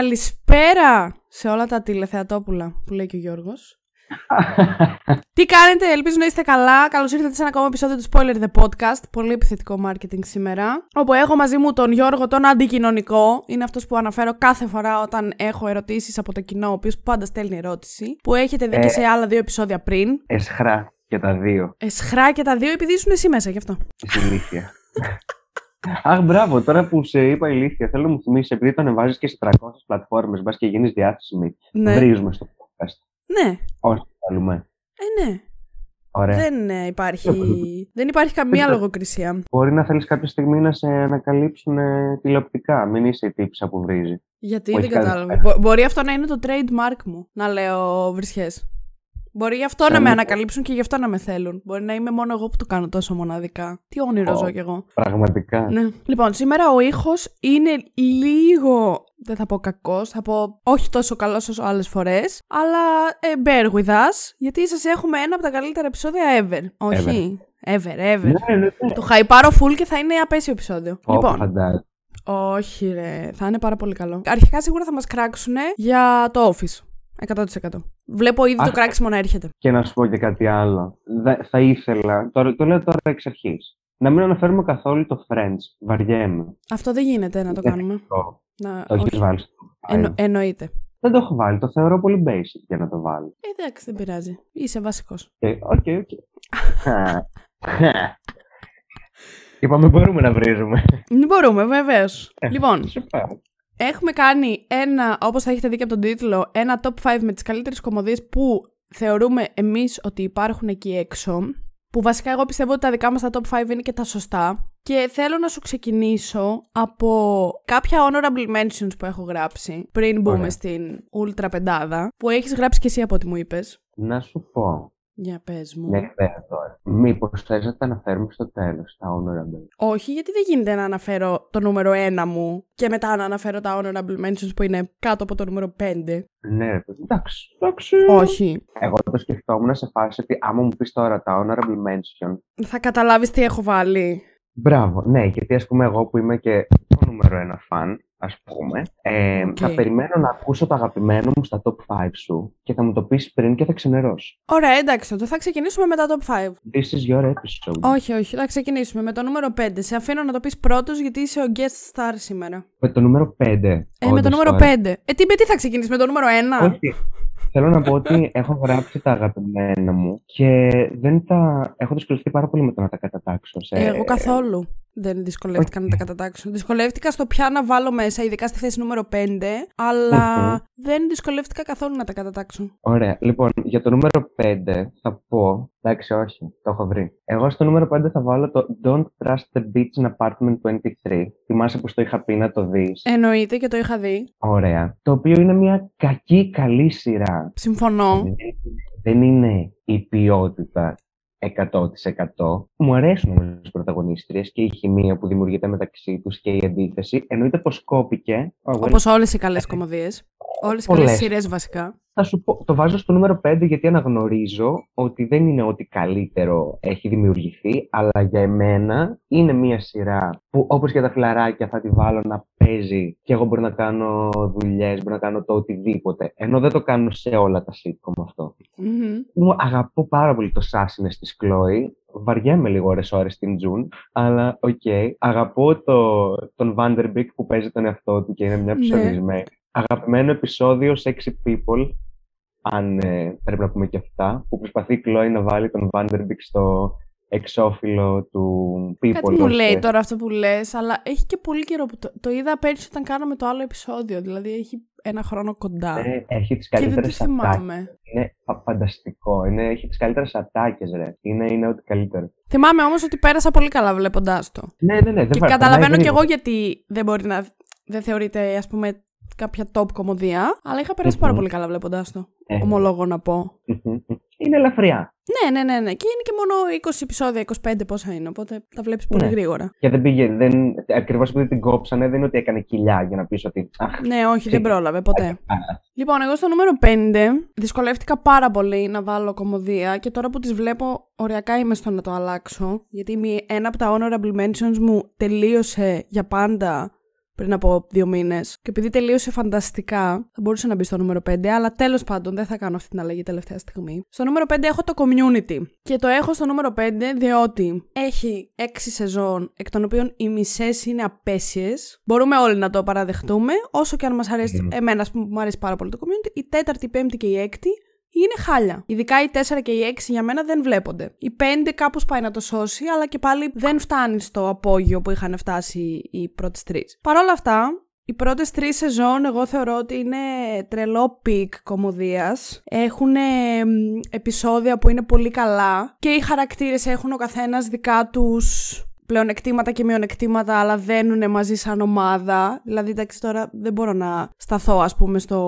Καλησπέρα σε όλα τα τηλεθεατόπουλα που λέει και ο Γιώργος. Τι κάνετε, ελπίζω να είστε καλά. Καλώς ήρθατε σε ένα ακόμα επεισόδιο του Spoiler The Podcast. Πολύ επιθετικό marketing σήμερα. Όπου έχω μαζί μου τον Γιώργο, τον αντικοινωνικό. Είναι αυτός που αναφέρω κάθε φορά όταν έχω ερωτήσεις από το κοινό, ο οποίος πάντα στέλνει ερώτηση. Που έχετε δει και σε άλλα δύο επεισόδια πριν. Εσχρά και τα δύο. Εσχρά και τα δύο, επειδή ήσουν εσύ μέσα γι' αυτό. Είσαι ηλίθεια. Αχ, μπράβο, τώρα που σε είπα ηλίθεια, θέλω να μου θυμίσεις, επειδή το ανεβάζεις και σε 300 πλατφόρμες, μπας και γίνεις διάθεσιμη. Ναι. Βρίζουμε στο podcast. Ναι, Όσο θέλουμε. ε, ναι. Ωραία. Δεν ε, υπάρχει, δεν υπάρχει καμία λογοκρισία. Μπορεί να θέλεις κάποια στιγμή να σε ανακαλύψουν ε, τηλεοπτικά. Μην είσαι η τύψα που βρίζει. Γιατί Όχι δεν κάτι κατάλαβα. τέτοιο. Μπο- μπορεί αυτό να είναι το trademark μου, να λέω βρισιές. Μπορεί γι' αυτό να Σαν με λίγο. ανακαλύψουν και γι' αυτό να με θέλουν. Μπορεί να είμαι μόνο εγώ που το κάνω τόσο μοναδικά. Τι όνειρο Ω. ζω κι εγώ. Πραγματικά. Ναι. Λοιπόν, σήμερα ο ήχος είναι λίγο. Δεν θα πω κακός, θα πω όχι τόσο καλός όσο άλλες φορές. Αλλά ε, bear with us, γιατί σας έχουμε ένα από τα καλύτερα επεισόδια ever. Όχι. Ever, ever. Ναι, ναι, ναι. Το χαϊπάρω full και θα είναι απέσιο επεισόδιο. Ω, λοιπόν, φαντάζομαι. όχι ρε, θα είναι πάρα πολύ καλό. Αρχικά σίγουρα θα μας κράξουν για το Office. 100%. Βλέπω ήδη το Αχ. κράξιμο να έρχεται. Και να σου πω και κάτι άλλο. Δε- θα ήθελα, τώρα, το λέω τώρα εξ αρχής, να μην αναφέρουμε καθόλου το Friends. Βαριέμαι. Αυτό δεν γίνεται να το κάνουμε. Το, Να, το έχεις όχι. βάλει. στο Εννο- Five. εννοείται. Δεν το έχω βάλει. Το θεωρώ πολύ basic για να το βάλω. Ε, Εντάξει, δεν πειράζει. Είσαι βασικός. Ε, OK, OK. Είπαμε μπορούμε να βρίζουμε. Δεν μπορούμε, βεβαίως. Ε. λοιπόν, Σου πάω. Έχουμε κάνει ένα, όπως θα έχετε δει και από τον τίτλο, ένα top 5 με τις καλύτερες κωμωδίες που θεωρούμε εμείς ότι υπάρχουν εκεί έξω. Που βασικά εγώ πιστεύω ότι τα δικά μας τα top 5 είναι και τα σωστά. Και θέλω να σου ξεκινήσω από κάποια honorable mentions που έχω γράψει πριν μπούμε Ωραία. στην ultra πεντάδα. Που έχεις γράψει και εσύ από ό,τι μου είπες. Να σου πω. Για πες μου. Μια ιδέα τώρα. Μήπως θες να τα αναφέρουμε στο τέλος, τα honorable. Όχι, γιατί δεν γίνεται να αναφέρω το νούμερο 1 μου και μετά να αναφέρω τα honorable mentions που είναι κάτω από το νούμερο 5. Ναι, ρε παιδί. Εντάξει. εντάξει. Όχι. Εγώ το σκεφτόμουν σε φάση ότι άμα μου πεις τώρα τα honorable mention. Θα καταλάβεις τι έχω βάλει. Μπράβο, ναι, γιατί ας πούμε εγώ που είμαι και το νούμερο ένα φαν, ας πούμε, ε, Οκ. θα περιμένω να ακούσω το αγαπημένο μου στα top 5 σου και θα μου το πεις πριν και θα ξενερώσω. Ωραία, εντάξει, τότε θα ξεκινήσουμε με τα top 5. This is your episode. Όχι, όχι, θα ξεκινήσουμε με το νούμερο 5. Σε αφήνω να το πεις πρώτος γιατί είσαι ο guest star σήμερα. Με το νούμερο 5. Ε, με το νούμερο 5. Ε, τι, με τι θα ξεκινήσεις, με το νούμερο 1. Όχι. Θέλω να πω ότι έχω γράψει τα αγαπημένα μου και δεν τα. Έχω δυσκολευτεί πάρα πολύ με το να τα κατατάξω. Σε... Εγώ καθόλου δεν δυσκολεύτηκα να τα κατατάξω. Δυσκολεύτηκα στο ποια να βάλω μέσα, ειδικά στη θέση νούμερο 5, αλλά Μμμ. δεν δυσκολεύτηκα καθόλου να τα κατατάξω. Ωραία. Λοιπόν, για το νούμερο 5 θα πω. Εντάξει, όχι. Το έχω βρει. Εγώ στο νούμερο 5 θα βάλω το Don't Trust the Beach in Apartment 23. Θυμάσαι που το είχα πει να το δεις; Εννοείται και το είχα δει. Ωραία. Το οποίο είναι μια κακή καλή σειρά. Συμφωνώ. Δεν- Δεν είναι η ποιότητα 100%. Μου αρέσουν όμως οι πρωταγωνίστριες και η χημεία που δημιουργείται μεταξύ τους και η αντίθεση. Εννοείται πως κόπηκε. Όπως όλες οι καλές κομμωδίες. Όλες οι καλές Πολλές. σειρές βασικά. Θα σου πω, το βάζω στο νούμερο 5 γιατί αναγνωρίζω ότι δεν είναι ό,τι καλύτερο έχει δημιουργηθεί, αλλά για εμένα είναι μια σειρά που όπως για τα φιλαράκια θα τη βάλω να παίζει και εγώ μπορώ να κάνω δουλειές, μπορώ να κάνω το οτιδήποτε. Ενώ δεν το κάνω σε όλα τα sitcom αυτό. Μμμ. Μου αγαπώ πάρα πολύ το sassiness της Chloe. Βαριέμαι λίγο ώρες ώρες στην June, αλλά οκ. Αγαπώ το, τον Vanderbeek που παίζει τον εαυτό του και είναι μια Ναι. ψωνισμένη. Αγαπημένο επεισόδιο Sexy People, αν ε, πρέπει να πούμε και αυτά, που προσπαθεί η Chloe να βάλει τον Vanderbeek στο εξώφυλλο του People. Κάτι μου ως, λέει ε, τώρα αυτό που λες, αλλά έχει και πολύ καιρό που το, το είδα πέρσι όταν κάναμε το άλλο επεισόδιο. Δηλαδή έχει ένα χρόνο κοντά. ε, έχει τις και δεν το καλύτερες ατάκες. θυμάμαι. Είναι φα- φανταστικό. Είναι, έχει τις καλύτερες ατάκες, ρε. Είναι, είναι ό,τι καλύτερο. Θυμάμαι όμως ότι πέρασα πολύ καλά βλέποντάς το. Ναι, ναι, ναι. Δεν Και βα- καταλαβαίνω δεν κι είναι- εγώ γιατί δεν μπορεί να. Δεν θεωρείται, ας πούμε, κάποια top κομμωδία. Αλλά είχα περάσει πάρα Μμμ. πολύ καλά βλέποντάς το. Ε, Ομολόγω να πω. Είναι ελαφριά. Ναι, ναι, ναι, ναι. Και είναι και μόνο 20 επεισόδια, 25 πόσα είναι. Οπότε τα βλέπεις πολύ Ναι. γρήγορα. Και δεν πήγε, δεν, ακριβώς επειδή την κόψανε, δεν είναι ότι έκανε κοιλιά για να πεις ότι αχ, Ναι, όχι, δεν Τι- πρόλαβε ποτέ. α, Λοιπόν, εγώ στο νούμερο 5 δυσκολεύτηκα πάρα πολύ να βάλω κομμωδία και τώρα που τις βλέπω οριακά είμαι στο να το αλλάξω γιατί μη- ένα από τα honorable mentions μου τελείωσε για πάντα πριν από δύο μήνες. Και επειδή τελείωσε φανταστικά, θα μπορούσε να μπει στο νούμερο 5, αλλά τέλος πάντων δεν θα κάνω αυτή την αλλαγή τελευταία στιγμή. Στο νούμερο 5 έχω το community. Και το έχω στο νούμερο 5 διότι έχει 6 σεζόν, εκ των οποίων οι μισές είναι απαίσιες. Μπορούμε όλοι να το παραδεχτούμε, όσο και αν μας αρέσει. Mm. Εμένα, ας πούμε, μου αρέσει πάρα πολύ το Community. Η τέταρτη, η πέμπτη και η έκτη είναι χάλια. Ειδικά οι 4 και οι 6 για μένα δεν βλέπονται. Η 5 κάπως πάει να το σώσει, αλλά και πάλι δεν φτάνει στο απόγειο που είχαν φτάσει οι πρώτες τρεις. Παρ' όλα αυτά, οι πρώτες τρεις σεζόν εγώ θεωρώ ότι είναι τρελό peak κωμωδίας. Έχουν επεισόδια που είναι πολύ καλά και οι χαρακτήρες έχουν ο καθένας δικά τους πλεονεκτήματα και μειονεκτήματα, αλλά δένουν μαζί σαν ομάδα. Δηλαδή, εντάξει, τώρα δεν μπορώ να σταθώ, ας πούμε, στο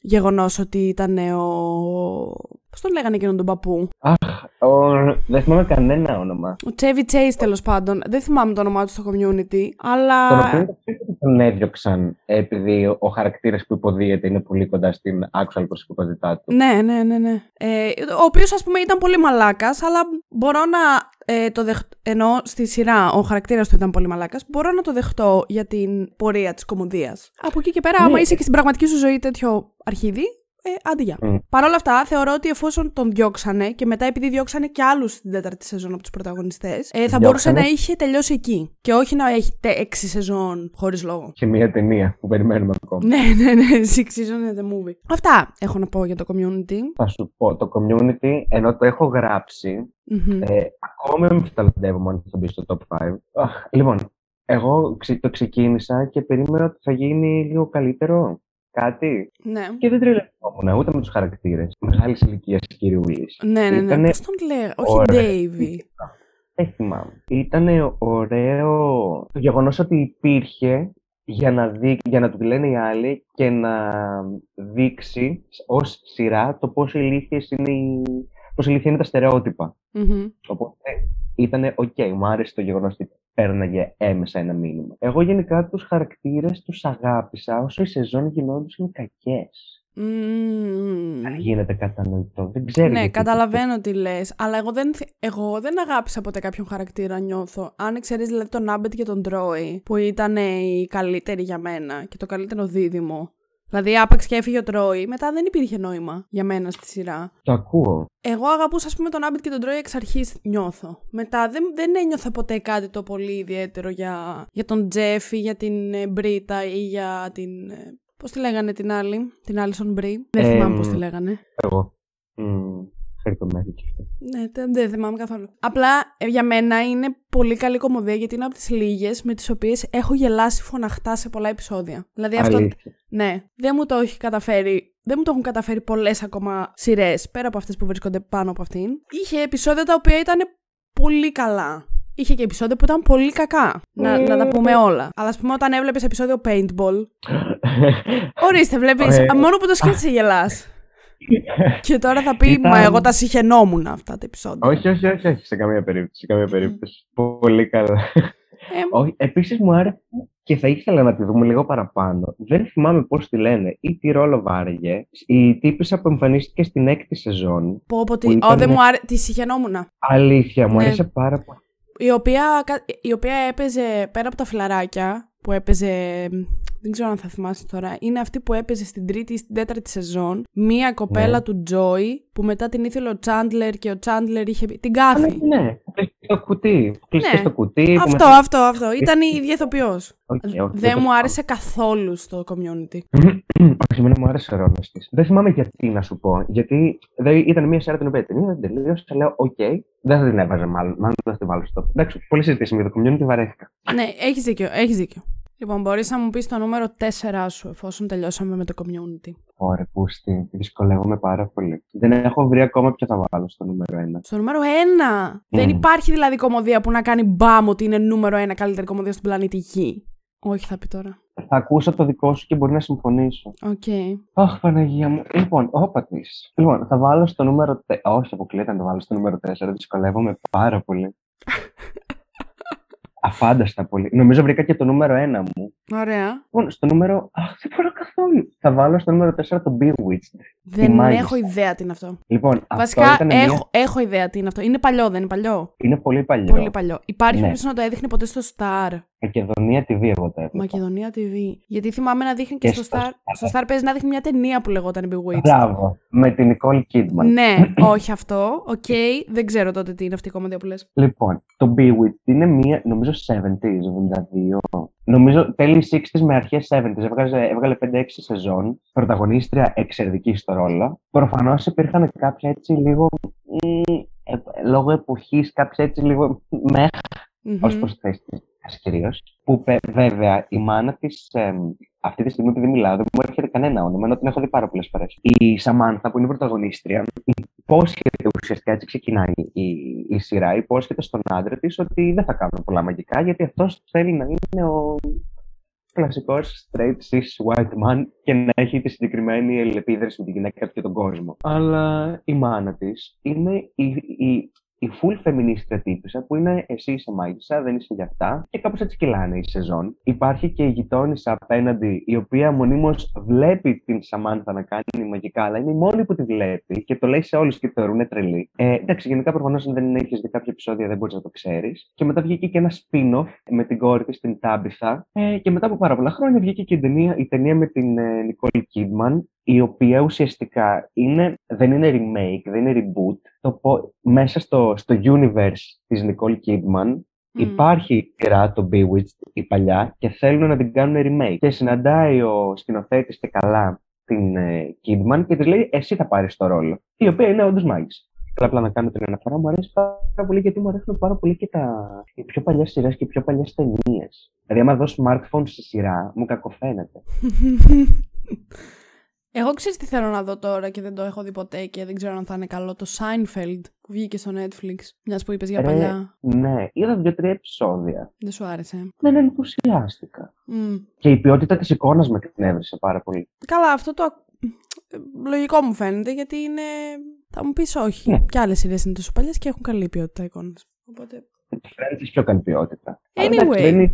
γεγονός ότι ήταν ο. Πώς τον λέγανε εκείνον τον παππού; Αχ, ο... δεν θυμάμαι κανένα όνομα. Ο Τσέβι Τσέι, τέλος πάντων. Δεν θυμάμαι το όνομά του στο community, αλλά. Τον οποίο τον έδιωξαν επειδή ο χαρακτήρας που υποδίεται είναι πολύ κοντά στην actual προσωπικότητά του. Ναι, ναι, ναι. ναι. Ε, ο οποίος, ας πούμε, ήταν πολύ μαλάκας, αλλά μπορώ να ε, το δεχ... ενώ στη σειρά ο χαρακτήρας του ήταν πολύ μαλάκας, μπορώ να το δεχτώ για την πορεία της κομμωδίας. Από εκεί και πέρα, άμα ναι. είσαι και στην πραγματική σου ζωή τέτοιο αρχίδι, ε, άντε για. Mm. Παρ' όλα αυτά, θεωρώ ότι εφόσον τον διώξανε και μετά επειδή διώξανε και άλλους στην τέταρτη σεζόν από τους πρωταγωνιστές, ε, θα μπορούσε να είχε τελειώσει εκεί. Και όχι να έχει έξι σεζόν χωρίς λόγο. Και μία ταινία που περιμένουμε ακόμα. ναι, ναι, ναι. Six season the movie. Αυτά έχω να πω για το community. Θα σου πω. Το community, ενώ το έχω γράψει, mm-hmm. ε, ακόμα με φταλαντεύομαι αν θα μπει στο top 5. λοιπόν, εγώ το ξεκίνησα και περίμενα ότι θα γίνει λίγο καλύτερο κάτι. Ναι. Και δεν τρελαινόμουν ούτε με τους χαρακτήρες. Μεγάλης ηλικίας κυριούλη. Ναι, ναι, ναι. Πώς τον λέει, Όχι Ντέιβι. Δεν θυμάμαι. Ήταν ωραίο το γεγονός ότι υπήρχε για να, δει, για να του λένε οι άλλοι και να δείξει ως σειρά το πόσο ηλίθιες είναι, πόσο ηλίθια είναι τα στερεότυπα. Mm-hmm. Οπότε ήταν OK, okay, μου άρεσε το γεγονός ότι πέρναγε έμμεσα ένα μήνυμα. Εγώ γενικά τους χαρακτήρες τους αγάπησα όσο οι σεζόν γινόντουσαν κακές. Mm. Γίνεται κατανοητό. Δεν ξέρω. Ναι, καταλαβαίνω τι λες. Αλλά εγώ δεν, εγώ δεν αγάπησα ποτέ κάποιον χαρακτήρα, νιώθω. Αν εξαιρείς δηλαδή τον Άμπεντ και τον Τρόι, που ήταν οι καλύτεροι για μένα και το καλύτερο δίδυμο. Δηλαδή, άπαξ και έφυγε ο Τρόι, μετά δεν υπήρχε νόημα για μένα στη σειρά. Το ακούω. Εγώ αγαπούσα, ας πούμε, τον Άμπιτ και τον Τρόι εξ αρχής, νιώθω. Μετά δεν, δεν ένιωθα ποτέ κάτι το πολύ ιδιαίτερο για, για τον Τζέφι, για την ε, Μπρίτα ή για την. Ε, Πώς τη λέγανε την άλλη, την Άλισον Μπρί. Δεν θυμάμαι πώς τη λέγανε. Εγώ. Ναι, δεν θυμάμαι καθόλου. Απλά ε, για μένα είναι πολύ καλή κομμωδία γιατί είναι από τις λίγες με τις οποίες έχω γελάσει φωναχτά σε πολλά επεισόδια. Δηλαδή αυτό. Ναι, δεν μου το έχει καταφέρει. Δεν μου το έχουν καταφέρει πολλές ακόμα σειρές πέρα από αυτές που βρίσκονται πάνω από αυτήν. Είχε επεισόδια τα οποία ήταν πολύ καλά. Είχε και επεισόδια που ήταν πολύ κακά. Να, να τα πούμε όλα. Αλλά ας πούμε, όταν έβλεπες επεισόδιο Paintball. ορίστε, βλέπεις. Μόνο που το σκέφτεσαι γελάς. Και τώρα θα πει, Ήταν... μα εγώ τα συχαινόμουν αυτά τα επεισόδια. Όχι, όχι, όχι, όχι, σε καμία περίπτωση. Σε καμία περίπτωση. Πολύ καλά. Ε, Επίσης μου άρεσε και θα ήθελα να τη δούμε λίγο παραπάνω. Δεν θυμάμαι πώς τη λένε ή τι ρόλο βάρεγε. Η τύπησα που εμφανίστηκε στην έκτη σεζόν. Πω, πω, τι. Ήταν... δεν μου άρεσε. Τη συχαινόμουν. Αλήθεια, μου ναι. άρεσε πάρα πολύ. Η οποία, η οποία έπαιζε πέρα από τα φλαράκια που έπαιζε δεν ξέρω αν θα θυμάσαι τώρα, είναι αυτή που έπαιζε στην τρίτη ή στην τέταρτη σεζόν. Μία κοπέλα ναι. του Τζόι, που μετά την ήθελε ο Τσάντλερ και ο Τσάντλερ είχε. Την κάφη. Ναι, ναι. το κουτί. Κλειστό ναι. στο κουτί. Αυτό, αυτό, αυτό. Ήταν η ίδια ηθοποιός. Okay, δεν μου άρεσε καθόλου στο community. Όχι, εμένα μου άρεσε ο ρόλος της. Δεν θυμάμαι γιατί να σου πω. Γιατί ήταν μια σειρά την οποία την είδα, την τελείωσα, λέω: Οκ, δεν θα την έβαζα μάλλον. Μάλλον δεν θα την βάλω στο. Εντάξει, πολύ συζητήσιμη για το community βαρέθηκα. Ναι, έχεις δίκιο, έχεις δίκιο. Λοιπόν, μπορείς να μου πεις το νούμερο 4 σου, εφόσον τελειώσαμε με το community. Ωραία, πούστη. Δυσκολεύομαι πάρα πολύ. Δεν έχω βρει ακόμα ποιο θα βάλω στο νούμερο 1. Στο νούμερο 1! Mm. Δεν υπάρχει δηλαδή κωμωδία που να κάνει μπαμ ότι είναι νούμερο 1 καλύτερη κωμωδία στον πλανήτη Γη. Όχι, θα πει τώρα. Θα ακούσω το δικό σου και μπορεί να συμφωνήσω. Okay. Okay. Αχ, Παναγία μου. Λοιπόν, όπα της. Λοιπόν, θα βάλω στο νούμερο 4. Όχι, αποκλείεται να το βάλω στο νούμερο 4. Δυσκολεύομαι πάρα πολύ. Αφάνταστα πολύ. Νομίζω βρήκα και το νούμερο ένα μου. Ωραία. Λοιπόν, στο νούμερο. Αχ, δεν μπορώ καθόλου. Θα βάλω στο νούμερο 4 το Bewitched. Δεν έχω ιδέα τι είναι αυτό. Λοιπόν, Βασικά, αυτό έχω, μια... έχω ιδέα τι είναι αυτό. Είναι παλιό, δεν είναι παλιό; Είναι πολύ παλιό. Πολύ παλιό. Υπάρχει ναι. να το έδειχνε ποτέ στο Star; Μακεδονία TV εγώ το έβλεπα. Μακεδονία TV. Γιατί θυμάμαι να δείχνει και, Και στο, στο Star, στο Star παίζει να δείχνει μια ταινία που λεγόταν Bewitched. Μπράβο, με την Nicole Kidman. Ναι, όχι αυτό. Οκ, δεν ξέρω τότε τι είναι αυτή η κωμωδία που λες. Λοιπόν, το Bewitched είναι μία, νομίζω 70s, 72. Νομίζω τέλη 60s με αρχές 70s. Έβγαζε, έβγαλε 5-6 σεζόν. Πρωταγωνίστρια εξαιρετική στο ρόλο. Προφανώς υπήρχαν κάποια έτσι λίγο. μ, ε, λόγω εποχής, κάποια έτσι λίγο μεχ Μμμ. ως προς τη θέση της κυρίως. Που πε- βέβαια η μάνα της, αυτή τη στιγμή επειδή μιλάω, δεν μου έρχεται κανένα όνομα, ενώ την έχω δει πάρα πολλές φορές. Η Σαμάνθα, που είναι η πρωταγωνίστρια, υπόσχεται ουσιαστικά έτσι ξεκινάει η, η σειρά, υπόσχεται στον άντρα της ότι δεν θα κάνουν πολλά μαγικά, γιατί αυτός θέλει να είναι ο κλασικός straight cis white man και να έχει τη συγκεκριμένη αλληλεπίδραση με τη γυναίκα του και τον κόσμο. Αλλά η μάνα της είναι η, η, η full feminist τύπησα που είναι εσύ είσαι μάγισσα, δεν είσαι για αυτά και κάπως έτσι κυλάνε η σεζόν. Υπάρχει και η γειτόνισσα απέναντι η οποία μονίμως βλέπει την Σαμάνθα να κάνει μαγικά αλλά είναι η μόνη που τη βλέπει και το λέει σε όλους και τη θεωρούν τρελή. Ε, εντάξει, γενικά προφανώς αν δεν έχεις δει κάποια επεισόδια δεν μπορείς να το ξέρεις. Και μετά βγήκε και ένα spin-off με την κόρη της, την Τάμπιθα ε, και μετά από πάρα πολλά χρόνια βγήκε και η ταινία, η ταινία με την ε, Nicole Kidman η οποία ουσιαστικά είναι, δεν είναι remake, δεν είναι reboot. Το πω, μέσα στο, στο universe της Nicole Kidman Μμ. υπάρχει η σειρά, το Bewitched, η παλιά, και θέλουν να την κάνουν remake. Και συναντάει ο σκηνοθέτης και καλά την ε, Kidman και της λέει εσύ θα πάρεις το ρόλο. Η οποία είναι όντως μάγισσα. Θέλω απλά να κάνω την αναφορά. Μου αρέσει πάρα πολύ γιατί μου αρέσουν πάρα πολύ και τα οι πιο παλιές σειρές και οι πιο παλιές ταινίες. Δηλαδή, άμα δω smartphone στη σειρά, μου κακοφαίνεται. Εγώ ξέρεις τι θέλω να δω τώρα και δεν το έχω δει ποτέ και δεν ξέρω αν θα είναι καλό. Το Seinfeld που βγήκε στο Netflix. Μιας που είπες για Ρε, παλιά. Ναι, είδα δύο-τρία επεισόδια. Δεν σου άρεσε. Δεν ενθουσιάστηκα. Μμ. Και η ποιότητα της εικόνας με εκνεύρισε πάρα πολύ. Καλά, αυτό το. ακ- ε, Λογικό μου φαίνεται γιατί είναι. Θα μου πεις όχι. Ναι. Και άλλες σειρές είναι τόσο παλιές και έχουν καλή ποιότητα εικόνα. Οπότε. Το Friends έχει πιο καλή ποιότητα. Αλλά Anyway. εντάξει, δεν, είναι-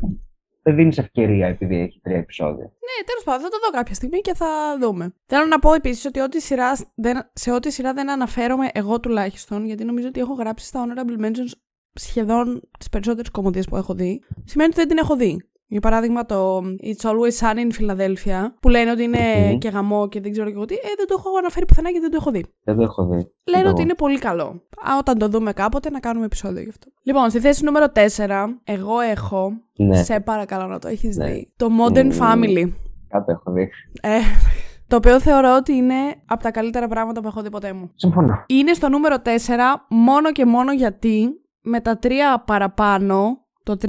δεν δίνεις ευκαιρία επειδή έχει τρία επεισόδια. Ναι, τέλος πάντων, θα το δω κάποια στιγμή και θα δούμε. Θέλω να πω επίσης ότι ό,τι σειρά δεν, σε ό,τι σειρά δεν αναφέρομαι εγώ τουλάχιστον, γιατί νομίζω ότι έχω γράψει στα honorable mentions σχεδόν τις περισσότερες κομμωδίες που έχω δει, σημαίνει ότι δεν την έχω δει. Για παράδειγμα, το It's Always Sunny in Philadelphia, που λένε ότι είναι Μμμ. και γαμό και δεν ξέρω και εγώ τι, ε, δεν το έχω αναφέρει πουθενά και δεν το έχω δει. Δεν το έχω δει. Λένε Εγώ. ότι είναι πολύ καλό. Α, όταν το δούμε κάποτε, να κάνουμε επεισόδιο γι' αυτό. Λοιπόν, στη θέση νούμερο 4, εγώ έχω. Ναι, Σε παρακαλώ να το έχεις Ναι. δει. Το Modern Μμμ. Family. κάτι έχω δει. Ε, το οποίο θεωρώ ότι είναι από τα καλύτερα πράγματα που έχω δει ποτέ μου. Συμφωνώ. Είναι στο νούμερο 4 μόνο και μόνο γιατί με τα τρία παραπάνω, το 3-2-1,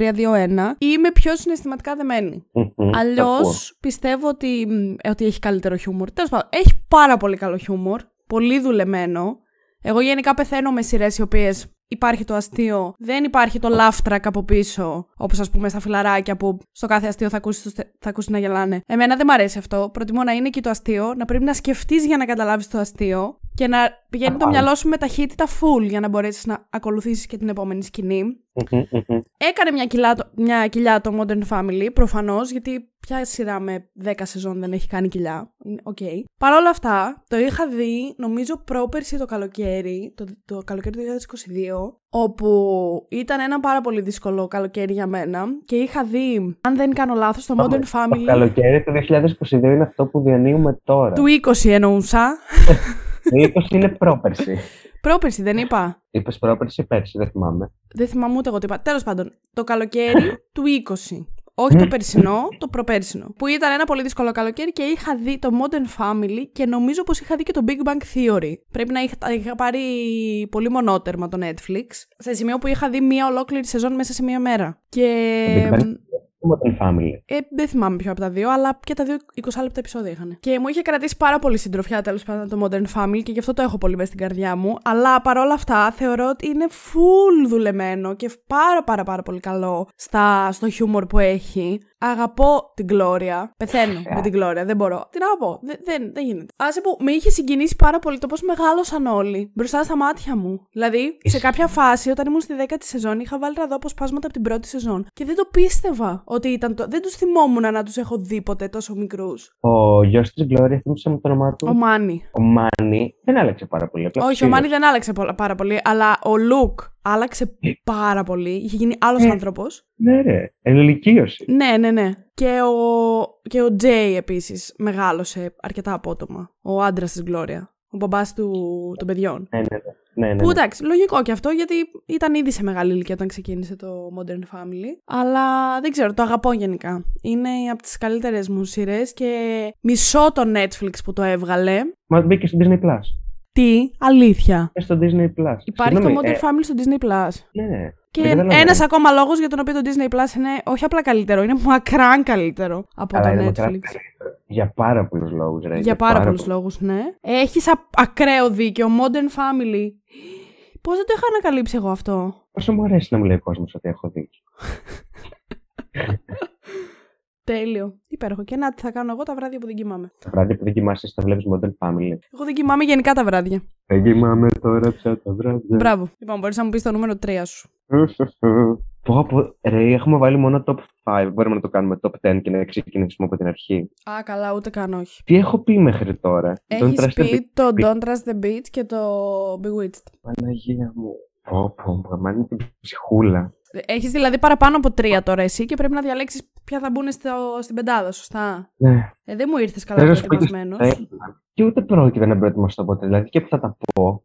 είμαι πιο συναισθηματικά δεμένη. Μμμ, το ακούω. Αλλιώ πιστεύω ότι, μ, ε, ότι έχει καλύτερο χιούμορ. Τέλος πάντων, έχει πάρα πολύ καλό χιούμορ. Πολύ δουλεμένο. Εγώ γενικά πεθαίνω με σειρές οι οποίες υπάρχει το αστείο, δεν υπάρχει το laugh track από πίσω, όπως ας πούμε στα φιλαράκια που στο κάθε αστείο θα ακούσεις, θα ακούσεις να γελάνε. Εμένα δεν μ' αρέσει αυτό. Προτιμώ να είναι εκεί το αστείο, να πρέπει να σκεφτείς για να καταλάβεις το αστείο και να πηγαίνει το Κατάλαβα. μυαλό σου με ταχύτητα full για να μπορέσεις να ακολουθήσεις και την επόμενη σκηνή. Μμμ, μμμ. Έκανε μια κοιλιά, το- μια κοιλιά το Modern Family, προφανώς, γιατί ποια σειρά με 10 σεζόν δεν έχει κάνει κοιλιά. Είναι Οκ. Παρ' όλα αυτά, το είχα δει, νομίζω, πρόπερση το καλοκαίρι, το, το καλοκαίρι του 2022, όπου ήταν ένα πάρα πολύ δύσκολο καλοκαίρι για μένα και είχα δει, αν δεν κάνω λάθος, το Modern Το Family καλοκαίρι του 2022 είναι αυτό που διανύουμε τώρα. του 20 εννοούσα. Το 20 είναι πρόπερση. Πρόπερση, δεν είπα. Είπες πρόπερση ή πέρσι, δεν θυμάμαι. Δεν θυμάμαι ούτε εγώ τι είπα. Τέλος πάντων, το καλοκαίρι του 20. Όχι το περσινό, το προπέρσινο. Που ήταν ένα πολύ δύσκολο καλοκαίρι και είχα δει το Modern Family και νομίζω πως είχα δει και το Big Bang Theory. Πρέπει να είχα, είχα πάρει πολύ μονότερμα το Netflix. Σε σημείο που είχα δει μία ολόκληρη σεζόν μέσα σε μία μέρα. Και. Το Big Bang Modern Family. Ε, δεν θυμάμαι ποιο από τα δύο, αλλά και τα δύο 20 λεπτά επεισόδια είχαν. Και μου είχε κρατήσει πάρα πολύ συντροφιά τέλος πάντων το Modern Family και γι' αυτό το έχω πολύ μέσα στην καρδιά μου. Αλλά παρόλα αυτά θεωρώ ότι είναι full δουλεμένο και πάρα πάρα πάρα πολύ καλό στα, στο χιούμορ που έχει. Αγαπώ την Gloria. Πεθαίνω με την Gloria. Δεν μπορώ. Τι να πω. Δεν, δεν, δεν γίνεται. Άσε που με είχε συγκινήσει πάρα πολύ το πώς μεγάλωσαν όλοι μπροστά στα μάτια μου. Δηλαδή, σε Ισχύει. κάποια φάση, όταν ήμουν στη 10η σεζόν, είχα βάλει να δω αποσπάσματα από την πρώτη σεζόν. Και δεν το πίστευα ότι ήταν το... δεν τους θυμόμουν να τους έχω δει ποτέ τόσο μικρούς. Ο γιος της Γκλώρια, θυμήσα με το όνομά του. Ο Μάνι. Ο Μάνι δεν άλλαξε πάρα πολύ. απλά Όχι, ο ψήλωσε. Μάνι δεν άλλαξε πο- πάρα πολύ, αλλά ο Λουκ άλλαξε πάρα πολύ. Είχε γίνει άλλος Ε. άνθρωπος. Ναι, ρε. Ενηλικίωση. Ναι, ναι, ναι. Και ο, και ο Τζέι επίσης μεγάλωσε αρκετά απότομα. Ο άντρας της Γκλώρια. Ο μπαμπάς του των παιδιών. Ναι, ναι, ναι. ναι, ναι, Που ναι. εντάξει, λογικό και αυτό γιατί ήταν ήδη σε μεγάλη ηλικία όταν ξεκίνησε το Modern Family. Αλλά δεν ξέρω, το αγαπώ γενικά. Είναι από τις καλύτερες μου σειρές και μισώ το Netflix που το έβγαλε. Μα μπήκε στο Disney Plus. Τι, αλήθεια. Ε, στο Disney Plus. Υπάρχει Συγγνώμη, το Modern ε, Family στο Disney Plus. Ναι. Και Δεν καταλαβαίνω. ένας ακόμα λόγος για τον οποίο το Disney Plus είναι όχι απλά καλύτερο, είναι μακράν καλύτερο από Αλλά το είναι μακράν Netflix. καλύτερο. Για πάρα πολλούς λόγους, ρε. Για πάρα πολλούς πολλούς. λόγους, ναι. Έχεις ακραίο δίκιο. Modern Family. Πώς δεν το είχα ανακαλύψει εγώ αυτό; Πόσο μου αρέσει να μου λέει ο κόσμος ότι έχω δίκιο. Τέλειο. Υπέροχο. Και να τι θα κάνω εγώ τα βράδια που δεν κοιμάμαι. Τα βράδια που δεν κοιμάσαι, τα βλέπεις Modern Family. Εγώ δεν κοιμάμαι γενικά τα βράδια. Δεν κοιμάμαι τώρα πια τα βράδια. Μπράβο. Λοιπόν, μπορείς να μου πεις το νούμερο 3 σου. Πω, πω, ρε, έχουμε βάλει μόνο top 5. Μπορούμε να το κάνουμε top 10 και να ξεκινήσουμε από την αρχή. Α, καλά, ούτε καν όχι. Τι έχω πει μέχρι τώρα; Don't Έχεις trust the πει το beat. Don't Trust the Beach και το Bewitched. Παναγία μου. Πω, πω, πω, μα είναι την ψυχούλα. Έχεις δηλαδή παραπάνω από τρία τώρα εσύ και πρέπει να διαλέξεις ποια θα μπουν στο, στην πεντάδα, σωστά; Ναι. Ε, δεν μου ήρθες καλά Θέλω να σου πω και προετοιμασμένο. στα έβγαλα. Και ούτε πρόκειται να προετοιμαστώ ποτέ. Δηλαδή και που θα τα πω,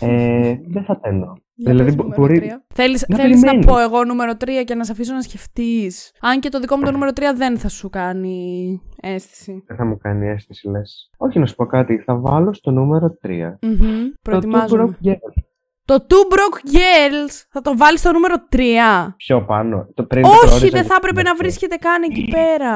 ε, δεν θα τα εννοώ. Δηλαδή, μπο- μπορεί- Θέλεις, να θέλεις να περιμένεις. πω εγώ νούμερο 3 και να σε αφήσω να σκεφτείς. Αν και το δικό μου το νούμερο 3 δεν θα σου κάνει αίσθηση. Δεν θα μου κάνει αίσθηση, λες. Όχι, να σου πω κάτι. Θα βάλω στο νούμερο 3. Μμμ, Το Two Προετοιμάζομαι. Broke Girls. Το Two Broke Girls θα το βάλεις στο νούμερο 3. Πιο πάνω. Το πριν το Όχι, προόριζα δεν και θα έπρεπε να αυτό. βρίσκεται καν εκεί πέρα.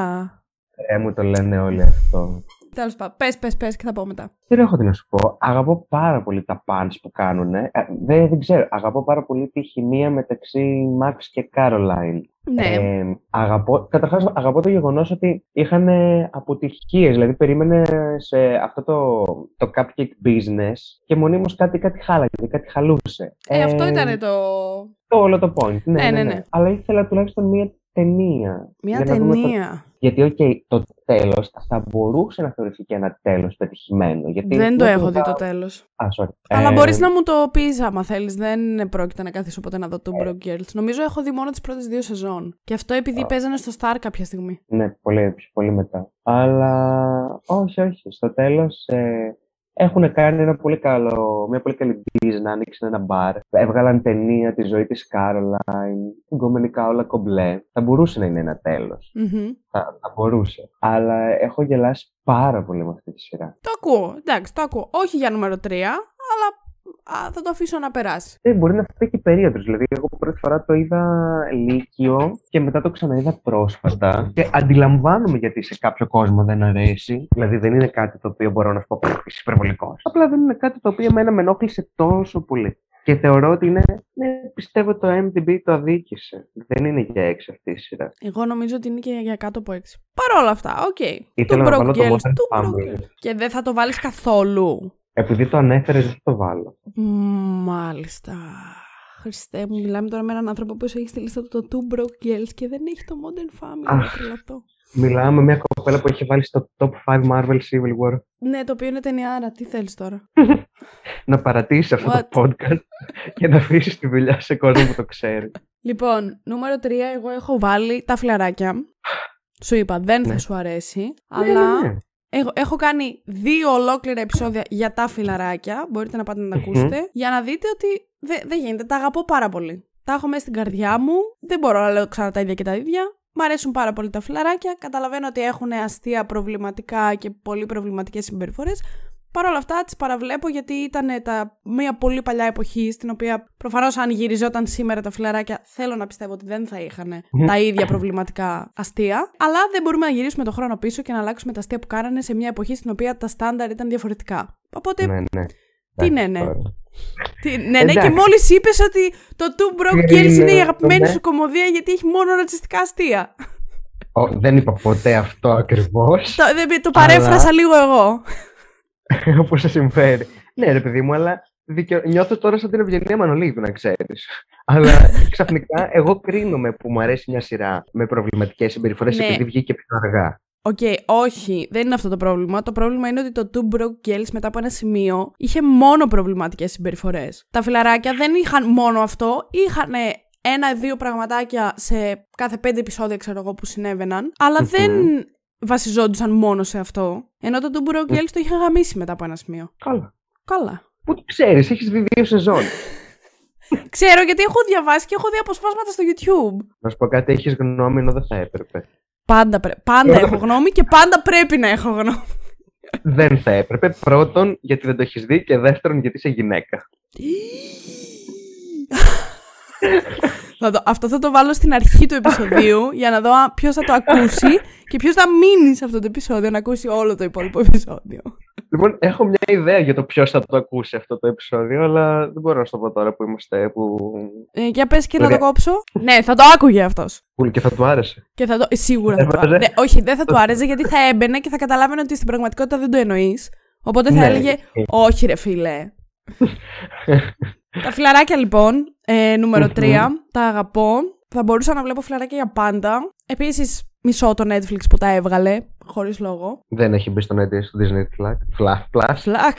Ε, μου το λένε όλοι αυτό. Τέλος πάντων, πες, πες, πες και θα πω μετά. Δεν έχω τι να σου πω. Αγαπώ πάρα πολύ τα pants που κάνουν. Ε, δεν, δεν ξέρω. Αγαπώ πάρα πολύ τη χημεία μεταξύ Max και Caroline. Ναι, Ε, αγαπώ, καταρχάς αγαπώ το γεγονός ότι είχαν αποτυχίες, δηλαδή περίμενε σε αυτό το, το cupcake business και μονίμως κάτι, κάτι χάλαγε, κάτι χαλούσε. ε, αυτό ήταν το... το όλο το point. Ναι, Ναι, ναι, ναι, ναι, ναι. Αλλά ήθελα τουλάχιστον μία ταινία. Μια για να δούμε το- ταινία. Γιατί, οκ, το τέλος θα μπορούσε να θεωρηθεί και ένα τέλος πετυχημένο. Γιατί Δεν το με έχω το- δει το τέλος. Α, sorry. Αλλά Ε, μπορείς να μου το πεις άμα θέλεις. Δεν πρόκειται να καθίσω ποτέ να δω το Broke Girls. Νομίζω έχω δει μόνο τις πρώτες δύο σεζόν. Και αυτό επειδή παίζανε στο Star κάποια στιγμή. Ναι, πολύ, πολύ μετά. Αλλά όχι, όχι. Στο τέλος ε, έχουν κάνει ένα πολύ καλό, μια πολύ καλή business να ανοίξουν ένα μπαρ. Έβγαλαν ταινία τη ζωή της Caroline, γκομενικά όλα κομπλέ. Θα μπορούσε να είναι ένα τέλος. Μμμ. Θα, θα μπορούσε. Αλλά έχω γελάσει πάρα πολύ με αυτή τη σειρά. Το ακούω. Εντάξει, το ακούω. Όχι για νούμερο 3, αλλά α, θα το αφήσω να περάσει. Ε, μπορεί να φταίει και η περίοδος. Δηλαδή, εγώ πρώτη φορά το είδα Λύκειο και μετά το ξαναείδα πρόσφατα. Και αντιλαμβάνομαι γιατί σε κάποιο κόσμο δεν αρέσει. Δηλαδή, δεν είναι κάτι το οποίο μπορώ να σου πω «Πφ, είσαι υπερβολικός. Απλά δεν είναι κάτι το οποίο εμένα με ενόχλησε τόσο πολύ. Και θεωρώ ότι είναι. Ναι, πιστεύω το MDB το αδίκησε. Δεν είναι για έξι αυτή η σειρά. Εγώ νομίζω ότι είναι και για κάτω από 6. Παρ' όλα αυτά, οκ. Ήθελα Του να Broke βάλω το Girls, Modern του Broke Family. Girls. Και δεν θα το βάλεις καθόλου. Επειδή το ανέφερες, δεν θα το βάλω. Μ, Μάλιστα. Χριστέ μου, μιλάμε τώρα με έναν άνθρωπο που έχει στη λίστα του το Two Broke Girls και δεν έχει το Modern Family. Αχ. Θα τρελαθώ. Μιλάμε με μια κοπέλα που έχει βάλει στο top 5 Marvel Civil War. Ναι, το οποίο είναι ταινιάρα. Τι θέλεις τώρα. Να παρατήσεις αυτό What? το podcast και να αφήσεις τη δουλειά σε κόσμο που το ξέρει. Λοιπόν, νούμερο 3, εγώ έχω βάλει τα φλαράκια. Σου είπα, δεν θα Ναι. σου αρέσει. Ναι, αλλά ναι, ναι. Έχω, έχω κάνει δύο ολόκληρα επεισόδια για τα φιλαράκια. Μπορείτε να πάτε να τα Μμμ. ακούσετε. Για να δείτε ότι δεν δεν γίνεται. Τα αγαπώ πάρα πολύ. Τα έχω μέσα στην καρδιά μου. Δεν μπορώ να λέω ξανά τα ίδια και τα ίδια. Μ' αρέσουν πάρα πολύ τα φιλαράκια. Καταλαβαίνω ότι έχουν αστεία προβληματικά και πολύ προβληματικές συμπεριφορές. Παρ' όλα αυτά τις παραβλέπω γιατί ήταν τα, μια πολύ παλιά εποχή στην οποία προφανώς αν γυριζόταν σήμερα τα φιλαράκια θέλω να πιστεύω ότι δεν θα είχαν τα ίδια προβληματικά αστεία. Αλλά δεν μπορούμε να γυρίσουμε το χρόνο πίσω και να αλλάξουμε τα αστεία που κάνανε σε μια εποχή στην οποία τα στάνταρ ήταν διαφορετικά. Οπότε Ναι, ναι. Τι ναι, Εντάξει, ναι. τώρα. τι- ναι, ναι, και Εντάξει. μόλις είπες ότι το Two Broke Τι Girls είναι η είναι αγαπημένη αυτό, σου κωμωδία γιατί έχει μόνο ρατσιστικά αστεία. Ω, δεν είπα ποτέ αυτό ακριβώς, το, δεν- το παρέφρασα λίγο εγώ. όπως σε συμφέρει. Ναι ρε παιδί μου, αλλά δικαι... νιώθω τώρα σαν την Ευγενία Μανολίδου, να ξέρεις. Αλλά ξαφνικά εγώ κρίνομαι που μου αρέσει μια σειρά με προβληματικές συμπεριφορές Ναι. επειδή βγήκε πιο αργά. Οκ, όχι, δεν είναι αυτό το πρόβλημα. Το πρόβλημα είναι ότι το Two Broke Girls μετά από ένα σημείο είχε μόνο προβληματικές συμπεριφορές. Τα φιλαράκια δεν είχαν μόνο αυτό, είχαν ένα-δύο πραγματάκια σε κάθε πέντε επεισόδια, ξέρω εγώ, που συνέβαιναν, αλλά Μμμ. δεν βασιζόντουσαν μόνο σε αυτό. Ενώ το Two Broke Girls το είχε γαμίσει μετά από ένα σημείο. Καλά. Καλά. Πού το ξέρεις, έχεις δει δύο σεζόν. Ξέρω γιατί έχω διαβάσει και έχω δει αποσπάσματα στο YouTube. Να σου πω κάτι, έχεις γνώμη ενώ δεν θα έπρεπε. Πάντα, πρέ- πάντα έχω γνώμη και πάντα πρέπει να έχω γνώμη. δεν θα έπρεπε. Πρώτον, γιατί δεν το έχεις δει και δεύτερον, γιατί είσαι γυναίκα. Θα το- αυτό θα το βάλω στην αρχή του επεισοδίου για να δω ποιος θα το ακούσει και ποιος θα μείνει σε αυτό το επεισόδιο να ακούσει όλο το υπόλοιπο επεισόδιο. Λοιπόν, έχω μια ιδέα για το ποιος θα το ακούσει αυτό το επεισόδιο, αλλά δεν μπορώ να σου το πω τώρα που είμαστε. Που... Ε, για πες και να το Ωραία. κόψω. ναι, θα το άκουγε αυτός. που και θα του άρεσε. Και θα το. ε, Σίγουρα θα το Έβαζε. άρεσε. όχι, δεν θα του άρεσε γιατί θα έμπαινε και θα καταλάβαινε ότι στην πραγματικότητα δεν το εννοείς. Οπότε θα Ναι. έλεγε Όχι, ρε φίλε. τα φιλαράκια λοιπόν, ε, νούμερο 3, τα αγαπώ. Θα μπορούσα να βλέπω φιλαράκια για πάντα. Επίσης, μισώ το Netflix που τα έβγαλε, χωρίς λόγο. Δεν έχει μπει στο Netflix στο Disney Flag. Flag Plus. Φλακ.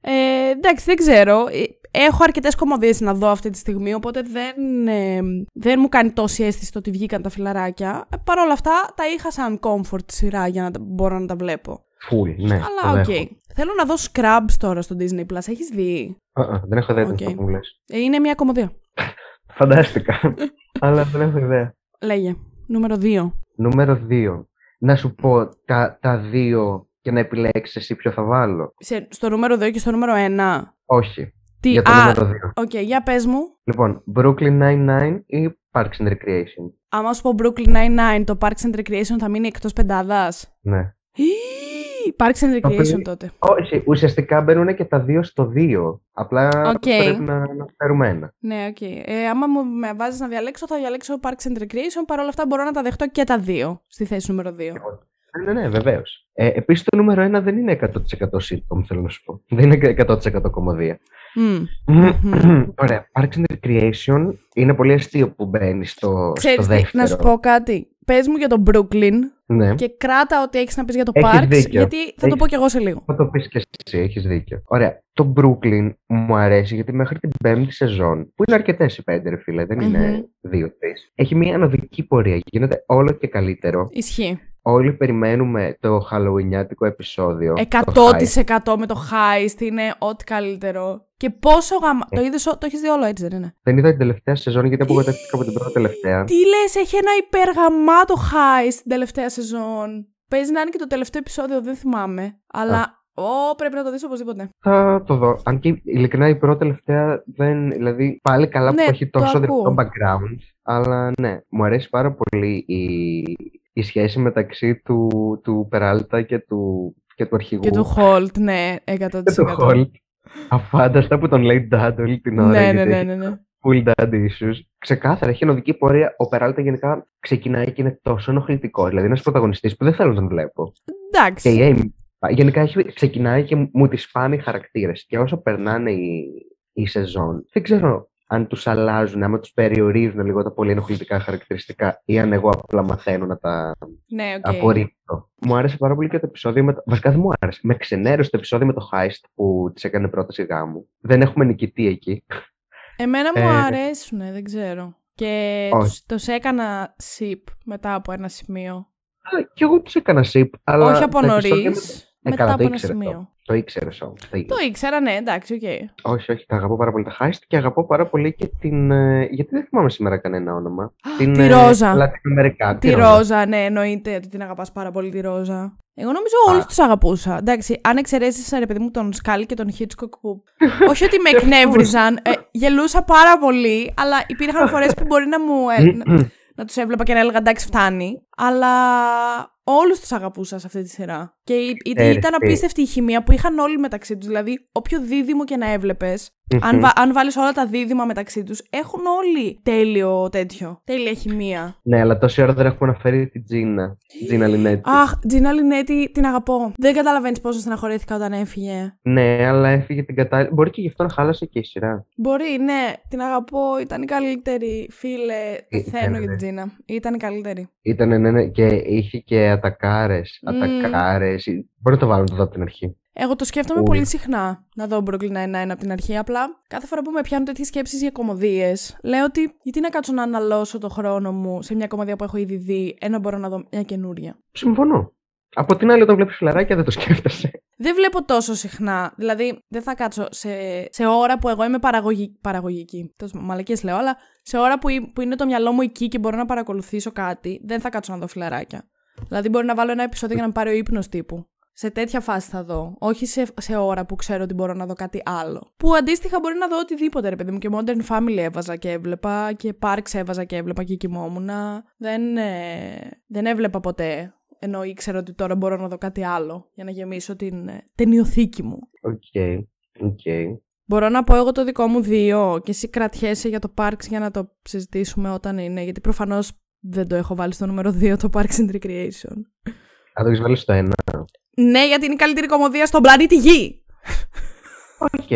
Ε, εντάξει, δεν ξέρω. Ε, Έχω αρκετές κωμωδίες να δω αυτή τη στιγμή, οπότε δεν, ε, δεν μου κάνει τόση αίσθηση το ότι βγήκαν τα φιλαράκια. Ε, Παρ' όλα αυτά, τα είχα σαν comfort σειρά για να τα- μπορώ να τα βλέπω. Φουλ, ναι. το Αλλά οκ. δέχομαι. Θέλω να δω Scrubs τώρα στο Disney Plus. Έχεις δει; Α, α, δεν έχω ιδέα Οκ. τι αυτό που μου λες. Ε, είναι μια κωμωδία. Φαντάστηκα. αλλά δεν έχω ιδέα. Λέγε. Νούμερο 2. Νούμερο 2. Να σου πω τα, τα δύο και να επιλέξεις εσύ ποιο θα βάλω. Σε, στο νούμερο 2 και στο νούμερο 1. Όχι. Τι, Για το α, νούμερο 2. οκ, για πες μου. Λοιπόν, Brooklyn Nine-Nine ή Parks and Recreation; Άμα σου πω Brooklyn Nine-Nine, το Parks and Recreation θα μείνει εκτός πεντάδας; Ναι. Ή, Parks and Recreation παιδί- τότε. Όχι, ουσιαστικά μπαίνουν και τα δύο στο 2. Απλά Οκ. πρέπει να, να φέρουμε ένα. Ναι, οκ. Ε, άμα μου με βάζεις να διαλέξω, θα διαλέξω Parks and Recreation. Παρ' όλα αυτά μπορώ να τα δεχτώ και τα δύο στη θέση νούμερο 2. Ναι, ναι, ναι, βεβαίως. Ε, Επίσης το νούμερο 1 δεν είναι 100% sitcom, θέλω να σου πω. Δεν είναι 100% κομμωδία. Ωραία. Parks and Recreation είναι πολύ αστείο που μπαίνει στο, Ξέρεις στο τι, δεύτερο. να σου πω κάτι. Πες μου για το Brooklyn Ναι. και κράτα ό,τι έχεις να πεις για το Έχεις Parks, δίκιο. γιατί θα το Έχεις- πω κι εγώ σε λίγο. Θα το πεις και εσύ, έχεις δίκιο. Ωραία. Το Brooklyn μου αρέσει γιατί μέχρι την πέμπτη σεζόν, που είναι αρκετές οι πέντε, ρε φίλε, δεν Μμμ. είναι δύο-τρεις. Έχει μια ανωδική πορεία. Γίνεται όλο και καλύτερο. Ισχύει. Όλοι περιμένουμε το Halloweenιάτικο επεισόδιο. το 100% με το heist είναι ό,τι καλύτερο. Και πόσο γαμα... Ε. Το είδες, ό- το έχεις δει όλο έτσι δεν είναι; Δεν είδα την τελευταία σεζόν γιατί απογοητεύτηκα από την πρώτη τελευταία. Τι λες, έχει ένα υπεργαμάτο heist την τελευταία σεζόν. Παίζει να είναι και το τελευταίο επεισόδιο, δεν θυμάμαι. Αλλά, ω, πρέπει να το δεις οπωσδήποτε. Θα το δω. Αν και ειλικρινά η πρώτη τελευταία δεν. Δηλαδή πάλι καλά Ναι, που έχει το τόσο ακούω. δυνατό background. Αλλά ναι, μου αρέσει πάρα πολύ η, η σχέση μεταξύ του, του Περάλτα και του, και του αρχηγού. Και του Holt, ναι, 100%. Και του Holt. Αφάνταστα που τον λέει dad όλη την ώρα. Ναι, ναι, γιατί ναι, έχει ναι, ναι. Full dad issues. Ξεκάθαρα, έχει ενωδική πορεία. Ο Περάλτα γενικά ξεκινάει και είναι τόσο ενοχλητικό. Δηλαδή, είναι ένας πρωταγωνιστής που δεν θέλω να τον βλέπω. Και Εντάξει. η Amy γενικά έχει, ξεκινάει και μου τις πάνε οι χαρακτήρες. Και όσο περνάνε οι, οι σεζόν, δεν ξέρω αν τους αλλάζουν, άμα τους περιορίζουν λίγο τα πολύ ενοχλητικά χαρακτηριστικά ή αν εγώ απλά μαθαίνω να τα Ναι, οκ. απορρίπτω. Μου άρεσε πάρα πολύ και το επεισόδιο με το... Βασικά δεν μου άρεσε. Με ξενέρωσε το επεισόδιο με το Heist που της έκανε πρόταση γάμου. Δεν έχουμε νικητή εκεί. Εμένα μου Ε, αρέσουν, δεν ξέρω. Και όχι. τους, τους έκανα ship μετά από ένα σημείο. Α, Κι εγώ τους έκανα ship, αλλά... Όχι από τα νωρίς. επεισόδια με- Ε, Μετά καλά, από το ένα ήξερες σημείο. Το, το ήξερες όμως. Το Το ήξερα, ναι, εντάξει, οκ. Όχι, όχι, τα αγαπώ πάρα πολύ τα Heist και αγαπώ πάρα πολύ και την. ε, γιατί δεν θυμάμαι σήμερα κανένα όνομα. την τη Ρόζα. Λατινοαμερικά. Τη Ρόζα, ναι, εννοείται ότι την αγαπάς πάρα πολύ τη Ρόζα. Εγώ νομίζω Α. όλους τους αγαπούσα. Εντάξει, αν εξαιρέσεις, ρε παιδί μου, τον Σκάλι και τον Hitchcock που... Όχι ότι με εκνεύριζαν, ε, γελούσα πάρα πολύ, αλλά υπήρχαν φορές που μπορεί να μου... ε, να, να τους έβλεπα και να έλεγα εντάξει φτάνει, αλλά όλους τους αγαπούσα σε αυτή τη σειρά. Και η- η- Ξέρεις ήταν τι. απίστευτη η χημεία που είχαν όλοι μεταξύ τους, δηλαδή όποιο δίδυμο και να έβλεπες, Αν, βα, αν βάλεις όλα τα δίδυμα μεταξύ τους, έχουν όλοι τέλειο τέτοιο. Τέλεια χημεία. Ναι, αλλά τόση ώρα δεν έχουμε αναφέρει την Τζίνα. Τζίνα Λινέτη. Αχ, Τζίνα Λινέτη, την αγαπώ. Δεν καταλαβαίνεις πόσο στεναχωρήθηκα όταν έφυγε. Ναι, αλλά έφυγε την κατάλληλη. Μπορεί και γι' αυτό να χάλασε και η σειρά. Μπορεί, ναι, την αγαπώ. Ήταν η καλύτερη. Φίλε, Ήταν, πεθαίνω για ναι. την Τζίνα. Ήταν η καλύτερη. Ήταν, ναι, ναι, και είχε και ατακάρες. Ατακάρες. Μπορεί να το βάλω εδώ από την αρχή. Εγώ το σκέφτομαι Ui. πολύ συχνά να δω Brooklyn Nine-Nine από την αρχή. Απλά κάθε φορά που με πιάνουν τέτοιες σκέψεις για κομμωδίες, λέω ότι γιατί να κάτσω να αναλώσω το χρόνο μου σε μια κομμωδία που έχω ήδη δει, ενώ μπορώ να δω μια καινούρια. Συμφωνώ. Από την άλλη, όταν βλέπεις φιλαράκια, δεν το σκέφτεσαι. Δεν βλέπω τόσο συχνά. Δηλαδή, δεν θα κάτσω σε, σε ώρα που εγώ είμαι παραγωγή, παραγωγική. Τώρα μαλακίες λέω, αλλά σε ώρα που, που είναι το μυαλό μου εκεί και μπορώ να παρακολουθήσω κάτι, δεν θα κάτσω να δω φιλαράκια. Δηλαδή, μπορεί να βάλω ένα επεισόδιο για να με πάρει ο ύπνος τύπου. Σε τέτοια φάση θα δω. Όχι σε, σε ώρα που ξέρω ότι μπορώ να δω κάτι άλλο. Που αντίστοιχα μπορεί να δω οτιδήποτε, ρε παιδί μου. Και Modern Family έβαζα και έβλεπα. Και Parks έβαζα και έβλεπα και κοιμόμουν. Δεν, ε, δεν έβλεπα ποτέ. Ενώ ήξερα ότι τώρα μπορώ να δω κάτι άλλο για να γεμίσω την ε, ταινιοθήκη μου. Οκ. Οκ. Μπορώ να πω εγώ το δικό μου δύο και εσύ κρατιέσαι για το Parks για να το συζητήσουμε όταν είναι. Γιατί προφανώς δεν το έχω βάλει στο νούμερο 2 το Parks and Recreation. Αν το έχεις βάλει στο ένα. Ναι, γιατί είναι η καλύτερη κωμωδία στον πλανήτη Γη. Οκ.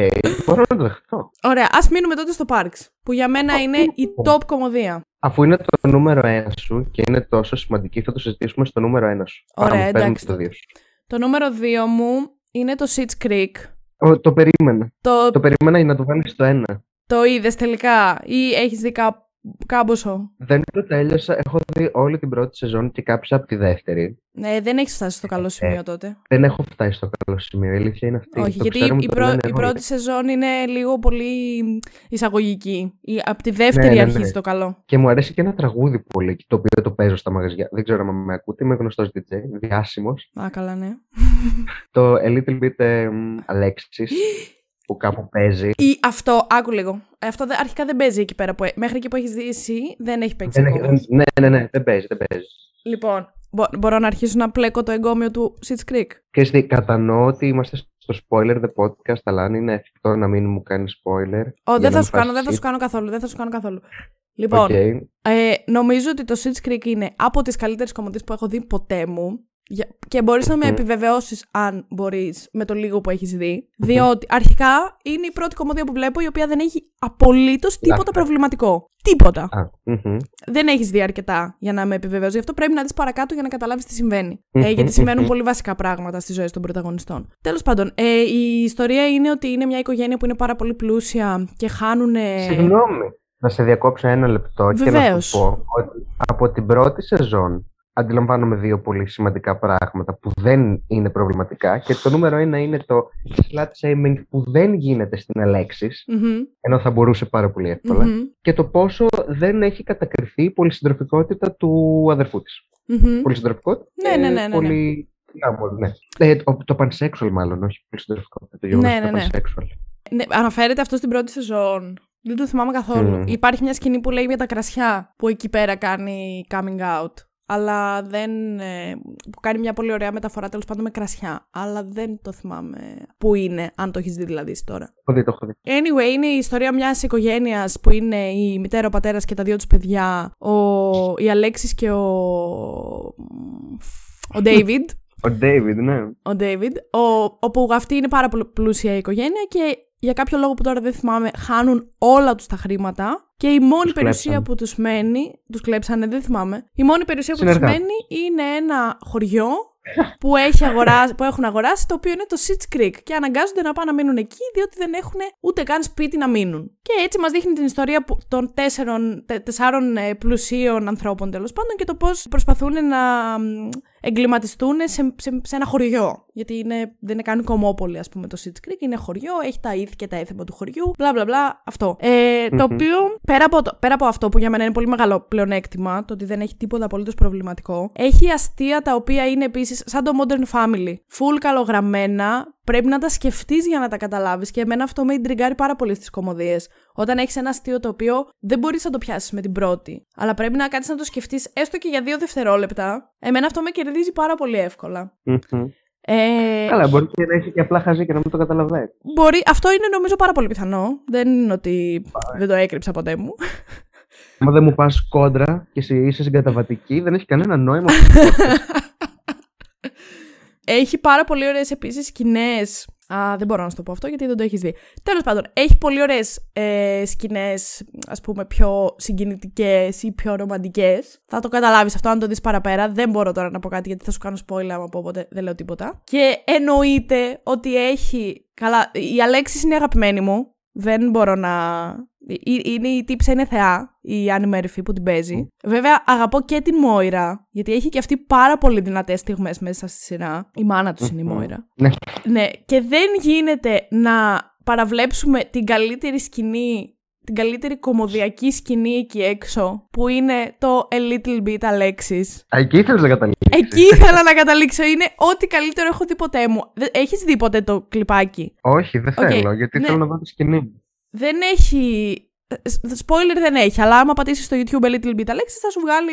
Μπορώ να το δεχτώ. Ωραία, ας μείνουμε τότε στο Parks. Που για μένα είναι η top κωμωδία. Αφού είναι το νούμερο ένα σου και είναι τόσο σημαντική, θα το συζητήσουμε στο νούμερο ένα σου. Ωραία, Πάμε, παίρνουμε εντάξει. Το δύο σου. Το νούμερο 2 μου είναι το Sitch Creek. Ο, το περίμενα. Το, Το περίμενα για να το βάλεις στο ένα. το είδες τελικά ή έχεις δει κά, κάμποσο. Δεν το τέλειωσα. Έχω δει όλη την πρώτη σεζόν και κάψα από τη δεύτερη. Ναι, δεν έχεις φτάσει στο καλό σημείο τότε. Δεν έχω φτάσει στο καλό σημείο. Η αλήθεια είναι αυτή. Όχι, Το γιατί ξέρουμε η, το πρω- λένε η όλοι. πρώτη σεζόν είναι λίγο πολύ εισαγωγική. Η, από τη δεύτερη Ναι, ναι, ναι. αρχίζει το καλό. Και μου αρέσει και ένα τραγούδι πολύ, το οποίο το παίζω στα μαγαζιά. Δεν ξέρω αν με ακούτε, είμαι γνωστός DJ, διάσημος. Α, καλά, ναι. Το A Little Bit um, Alexis, που κάπου παίζει. Ή αυτό, άκου λίγο. Ε, Αυτό δεν- αρχικά δεν παίζει εκεί πέρα. Που, μέχρι εκεί που έχεις δει εσύ, δεν έχει παίξει Δεν έχει- ακόμα. ναι, ναι, ναι, δεν παίζει, δεν παίζει. Λοιπόν, μπο- μπορώ να αρχίσω να πλέκω το εγκόμιο του Sitch Creek; Και εσύ, κατανοώ ότι είμαστε στο spoiler the podcast, αλλά αν είναι εφικτό να μην μου κάνεις spoiler. Ω, για δεν να θα μην σου κάνω, φας δεν θα shit. σου κάνω καθόλου. Δεν θα σου κάνω καθόλου. Λοιπόν, Οκ. ε, νομίζω ότι το Sitch Creek είναι από τις καλύτερες κομμωδίες που έχω δει ποτέ μου. Για- Και μπορείς να με Μμμ. επιβεβαιώσεις αν μπορείς με το λίγο που έχεις δει. Διότι αρχικά είναι η πρώτη κομμωδία που βλέπω η οποία δεν έχει απολύτως τίποτα Λάθος. προβληματικό. Τίποτα. Α, μμμ. Δεν έχεις δει αρκετά για να με επιβεβαιώσεις. Γι' αυτό πρέπει να δεις παρακάτω για να καταλάβεις τι συμβαίνει. Ε, γιατί συμβαίνουν πολύ βασικά πράγματα στις ζωές των πρωταγωνιστών. Τέλος πάντων, ε, η ιστορία είναι ότι είναι μια οικογένεια που είναι πάρα πολύ πλούσια και χάνουν. Συγγνώμη, να σε διακόψω ένα λεπτό και να Βεβαίως. σου πω ότι από την πρώτη σεζόν αντιλαμβάνομαι δύο πολύ σημαντικά πράγματα που δεν είναι προβληματικά και το νούμερο ένα είναι το slut shaming που δεν γίνεται στην Αλέξης Μμμ, ενώ θα μπορούσε πάρα πολύ εύκολα μμμ, και το πόσο δεν έχει κατακριθεί η πολυσυντροφικότητα του αδερφού της. μμμ. Πολυσυντροφικότητα Ναι, και ναι, ναι, ναι, ναι. πολύ... Γάμο, ναι. Ε, το, το pansexual μάλλον, όχι πολυσυντροφικότητα. Το γεγονός Ναι, ότι ναι, ναι. το pansexual. Ναι, αναφέρεται αυτό στην πρώτη σεζόν. Δεν το θυμάμαι καθόλου. Μμμ. Υπάρχει μια σκηνή που λέει για τα κρασιά που εκεί πέρα κάνει coming out. Αλλά δεν. ε, που κάνει μια πολύ ωραία μεταφορά τέλος πάντων με κρασιά. Αλλά δεν το θυμάμαι πού είναι, αν το έχεις δει δηλαδή εσύ τώρα. Έχω δει, το έχω δει. Anyway, είναι η ιστορία μιας οικογένειας που είναι η μητέρα, ο πατέρας και τα δύο τους παιδιά. Ο, η Αλέξης και ο. Ο David. Ο David, ναι. ο David, ο, όπου αυτή είναι πάρα πολύ πλούσια η οικογένεια και για κάποιο λόγο που τώρα δεν θυμάμαι, χάνουν όλα τους τα χρήματα και η μόνη Τους περιουσία κλέψαν. που τους μένει, τους κλέψανε, δεν θυμάμαι, η μόνη περιουσία που τους Συνεργάτες. μένει είναι ένα χωριό που, έχει αγοράσει, που έχουν αγοράσει, το οποίο είναι το Sitch Creek και αναγκάζονται να πάνε να μείνουν εκεί διότι δεν έχουν ούτε καν σπίτι να μείνουν. Και έτσι μας δείχνει την ιστορία που- των τέσσερων, τε- τεσσάρων ε, πλουσίων ανθρώπων τέλος πάντων και το πώς προσπαθούν να μ, εγκληματιστούν σε, σε, σε ένα χωριό. Γιατί είναι, δεν είναι καν κομμόπολη, ας πούμε, το Sitch Creek. Είναι χωριό, έχει τα ήθη και τα έθιμα του χωριού. Μπλα μπλα μπλα. Αυτό. Ε, το Μμμ. οποίο, πέρα από, το, πέρα από αυτό που για μένα είναι πολύ μεγάλο πλεονέκτημα, το ότι δεν έχει τίποτα απολύτως προβληματικό, έχει αστεία τα οποία είναι επίσης σαν το Modern Family. Full καλογραμμένα, πρέπει να τα σκεφτείς για να τα καταλάβεις και εμένα αυτό με ιντριγκάρει πάρα πολύ στις κομμωδίες. Όταν έχεις ένα αστείο το οποίο δεν μπορείς να το πιάσεις με την πρώτη, αλλά πρέπει να κάτσεις να το σκεφτείς έστω και για δύο δευτερόλεπτα, εμένα αυτό με κερδίζει πάρα πολύ εύκολα. Μμμ. Ε, Καλά, μπορεί και να είσαι και απλά χαζή και να μην το καταλαβαίνεις. Μπορεί, αυτό είναι νομίζω πάρα πολύ πιθανό. Δεν είναι ότι δεν το έκρυψα ποτέ μου. Αν δεν μου πας κόντρα και εσύ είσαι συγκαταβατική, δεν έχει κανένα νόημα. Έχει πάρα πολύ ωραίες επίσης σκηνές. Α, δεν μπορώ να σου το πω αυτό γιατί δεν το έχεις δει. Τέλος πάντων, έχει πολύ ωραίες ε, σκηνές, ας πούμε, πιο συγκινητικές ή πιο ρομαντικές. Θα το καταλάβεις αυτό αν το δεις παραπέρα. Δεν μπορώ τώρα να πω κάτι γιατί θα σου κάνω spoiler άμα πω οπότε δεν λέω τίποτα. Και εννοείται ότι έχει. Καλά, η Αλέξης είναι αγαπημένη μου. Δεν μπορώ να. Είναι η τύψα, είναι θεά, η Άννη Μέρφυ που την παίζει. Βέβαια, αγαπώ και την Μόιρα, γιατί έχει και αυτή πάρα πολύ δυνατές στιγμές μέσα στη σειρά. Η μάνα τους είναι η Μόιρα. Ναι. ναι, και δεν γίνεται να παραβλέψουμε την καλύτερη σκηνή την καλύτερη κομμωδιακή σκηνή εκεί έξω, που είναι το A Little Bit Alexis. Εκεί ήθελα να καταλήξω. Εκεί ήθελα να καταλήξω. Είναι ό,τι καλύτερο έχω δει ποτέ μου. Έχεις δει ποτέ το κλιπάκι; Όχι, δεν θέλω, γιατί ναι. θέλω να δω τη σκηνή. Δεν έχει Spoiler δεν έχει, αλλά άμα πατήσεις στο YouTube A Little Bit Alexis θα σου βγάλει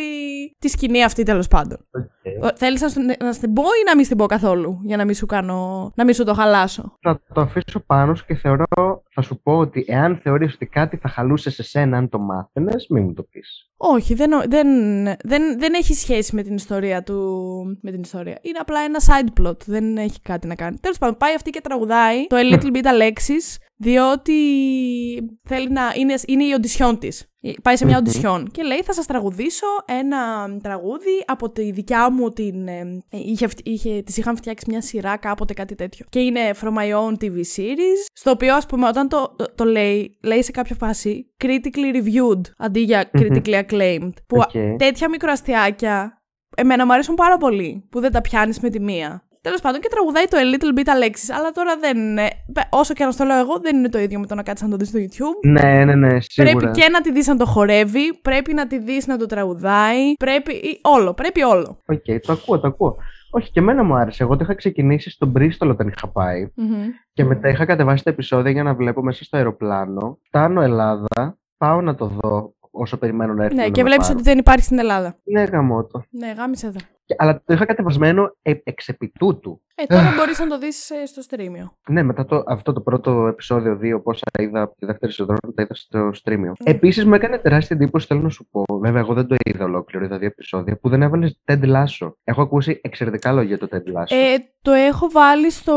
τη σκηνή αυτή τέλος πάντων. Okay. Θέλεις να, να στην πω ή να μην στην πω καθόλου, για να μην σου, κάνω, να μην σου το χαλάσω; Θα το αφήσω πάνω σου και θεωρώ, θα σου πω ότι εάν θεωρείς ότι κάτι θα χαλούσε σε σένα αν το μάθαινες, μην μου το πεις. Όχι, δεν, δεν, δεν, δεν έχει σχέση με την ιστορία του. Με την ιστορία. Είναι απλά ένα side plot. Δεν έχει κάτι να κάνει. Τέλος πάντων, πάει αυτή και τραγουδάει το A Little Bit Alexis διότι θέλει να είναι, είναι η οντισιόν της. Πάει σε μια οντισιόν και λέει θα σας τραγουδήσω ένα τραγούδι από τη δικιά μου την... Ε, είχε, είχε, της είχαν φτιάξει μια σειρά κάποτε κάτι τέτοιο. Και είναι from my own TV series, στο οποίο ας πούμε όταν το, το, λέει, λέει σε κάποια φάση critically reviewed αντί για critically acclaimed. Που Okay. τέτοια μικροαστιάκια εμένα μου αρέσουν πάρα πολύ, που δεν τα πιάνεις με τη μία. Τέλος πάντων και τραγουδάει το A Little Bit Alexis, αλλά τώρα δεν είναι. Όσο και να στο λέω εγώ, δεν είναι το ίδιο με το να κάτσεις να το δεις στο YouTube. Ναι, ναι, ναι, σίγουρα. Πρέπει και να τη δεις να το χορεύει, πρέπει να τη δεις να το τραγουδάει. Πρέπει. Όλο, πρέπει όλο. Οκ, okay, το ακούω, το ακούω. Όχι, και εμένα μου άρεσε. Εγώ το είχα ξεκινήσει στο Bristol όταν είχα πάει. Mm-hmm. Και μετά είχα κατεβάσει τα επεισόδια για να βλέπω μέσα στο αεροπλάνο. Φτάνω Ελλάδα, πάω να το δω όσο περιμένω να έρθει. Ναι, και βλέπεις ότι δεν υπάρχει στην Ελλάδα. Ναι, γαμώτο. Ναι, γάμησέ τα. Αλλά το είχα κατεβασμένο ε, εξεπιτούτου. Ε, τώρα μπορείς να το δεις στο streamio. Ναι, μετά το, αυτό το πρώτο επεισόδιο 2, πόσα είδα από τη δεύτερη σεζόν, τα είδα στο streamio. Mm. Επίσης μου έκανε τεράστια εντύπωση, θέλω να σου πω. Βέβαια, εγώ δεν το είδα ολόκληρο, είδα δύο επεισόδια, που δεν έβαλες Ted Lasso. Έχω ακούσει εξαιρετικά λόγια το Ted Lasso. Ε, το έχω βάλει στο.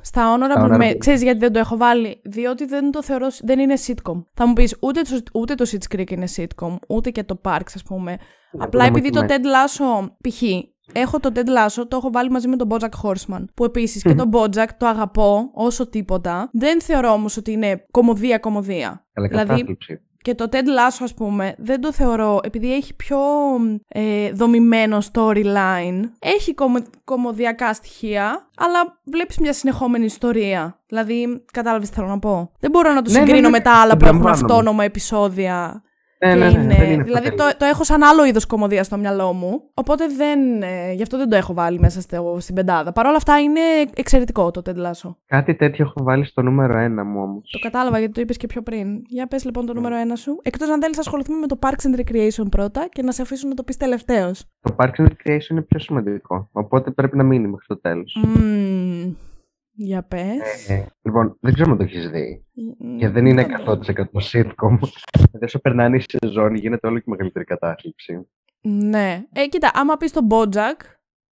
Στα honorable honorable. Ξέρεις γιατί δεν το έχω βάλει; Διότι δεν το θεωρώ. Δεν είναι sitcom. Θα μου πεις ούτε το, ούτε το Sitch Creek είναι sitcom, ούτε και το Parks, ας πούμε. Ναι, Απλά επειδή το Ted Lasso, π.χ. Έχω το Ted Lasso, το έχω βάλει μαζί με τον Bojack Horseman. Που επίσης και τον Bojack το αγαπώ όσο τίποτα. Δεν θεωρώ όμως ότι είναι κομμωδία-κομμωδία. Δηλαδή, και το Ted Lasso, ας πούμε, δεν το θεωρώ, επειδή έχει πιο ε, δομημένο storyline, έχει κομμω, κομμωδιακά στοιχεία, αλλά βλέπεις μια συνεχόμενη ιστορία. Δηλαδή, κατάλαβες τι θέλω να πω. Δεν μπορώ να το ναι, συγκρίνω ναι, ναι, με τα άλλα που έχουν αυτόνομα επεισόδια. Ναι, ναι, ναι, είναι, δηλαδή το, το έχω σαν άλλο είδος κομμωδίας στο μυαλό μου. Οπότε δεν, ε, γι' αυτό δεν το έχω βάλει μέσα στο, στην πεντάδα. Παρ' όλα αυτά είναι εξαιρετικό το Ted Lasso. Κάτι τέτοιο έχω βάλει στο νούμερο ένα μου όμως. Το κατάλαβα γιατί το είπες και πιο πριν. Για πες λοιπόν το νούμερο ένα σου. Εκτός αν θέλεις να ασχοληθούμε με το Parks and Recreation πρώτα και να σε αφήσω να το πεις τελευταίος. Το Parks and Recreation είναι πιο σημαντικό. Οπότε πρέπει να μείνει μέχρι το τέλος. Mm. Για πες. Ε, λοιπόν, δεν ξέρω αν το έχεις δει. Mm, και δεν είναι 100% sitcom. Δηλαδή, όσο περνάνε η σεζόν, γίνεται όλο και μεγαλύτερη κατάθλιψη. Ναι. Ε, κοίτα, άμα πεις τον Bojack.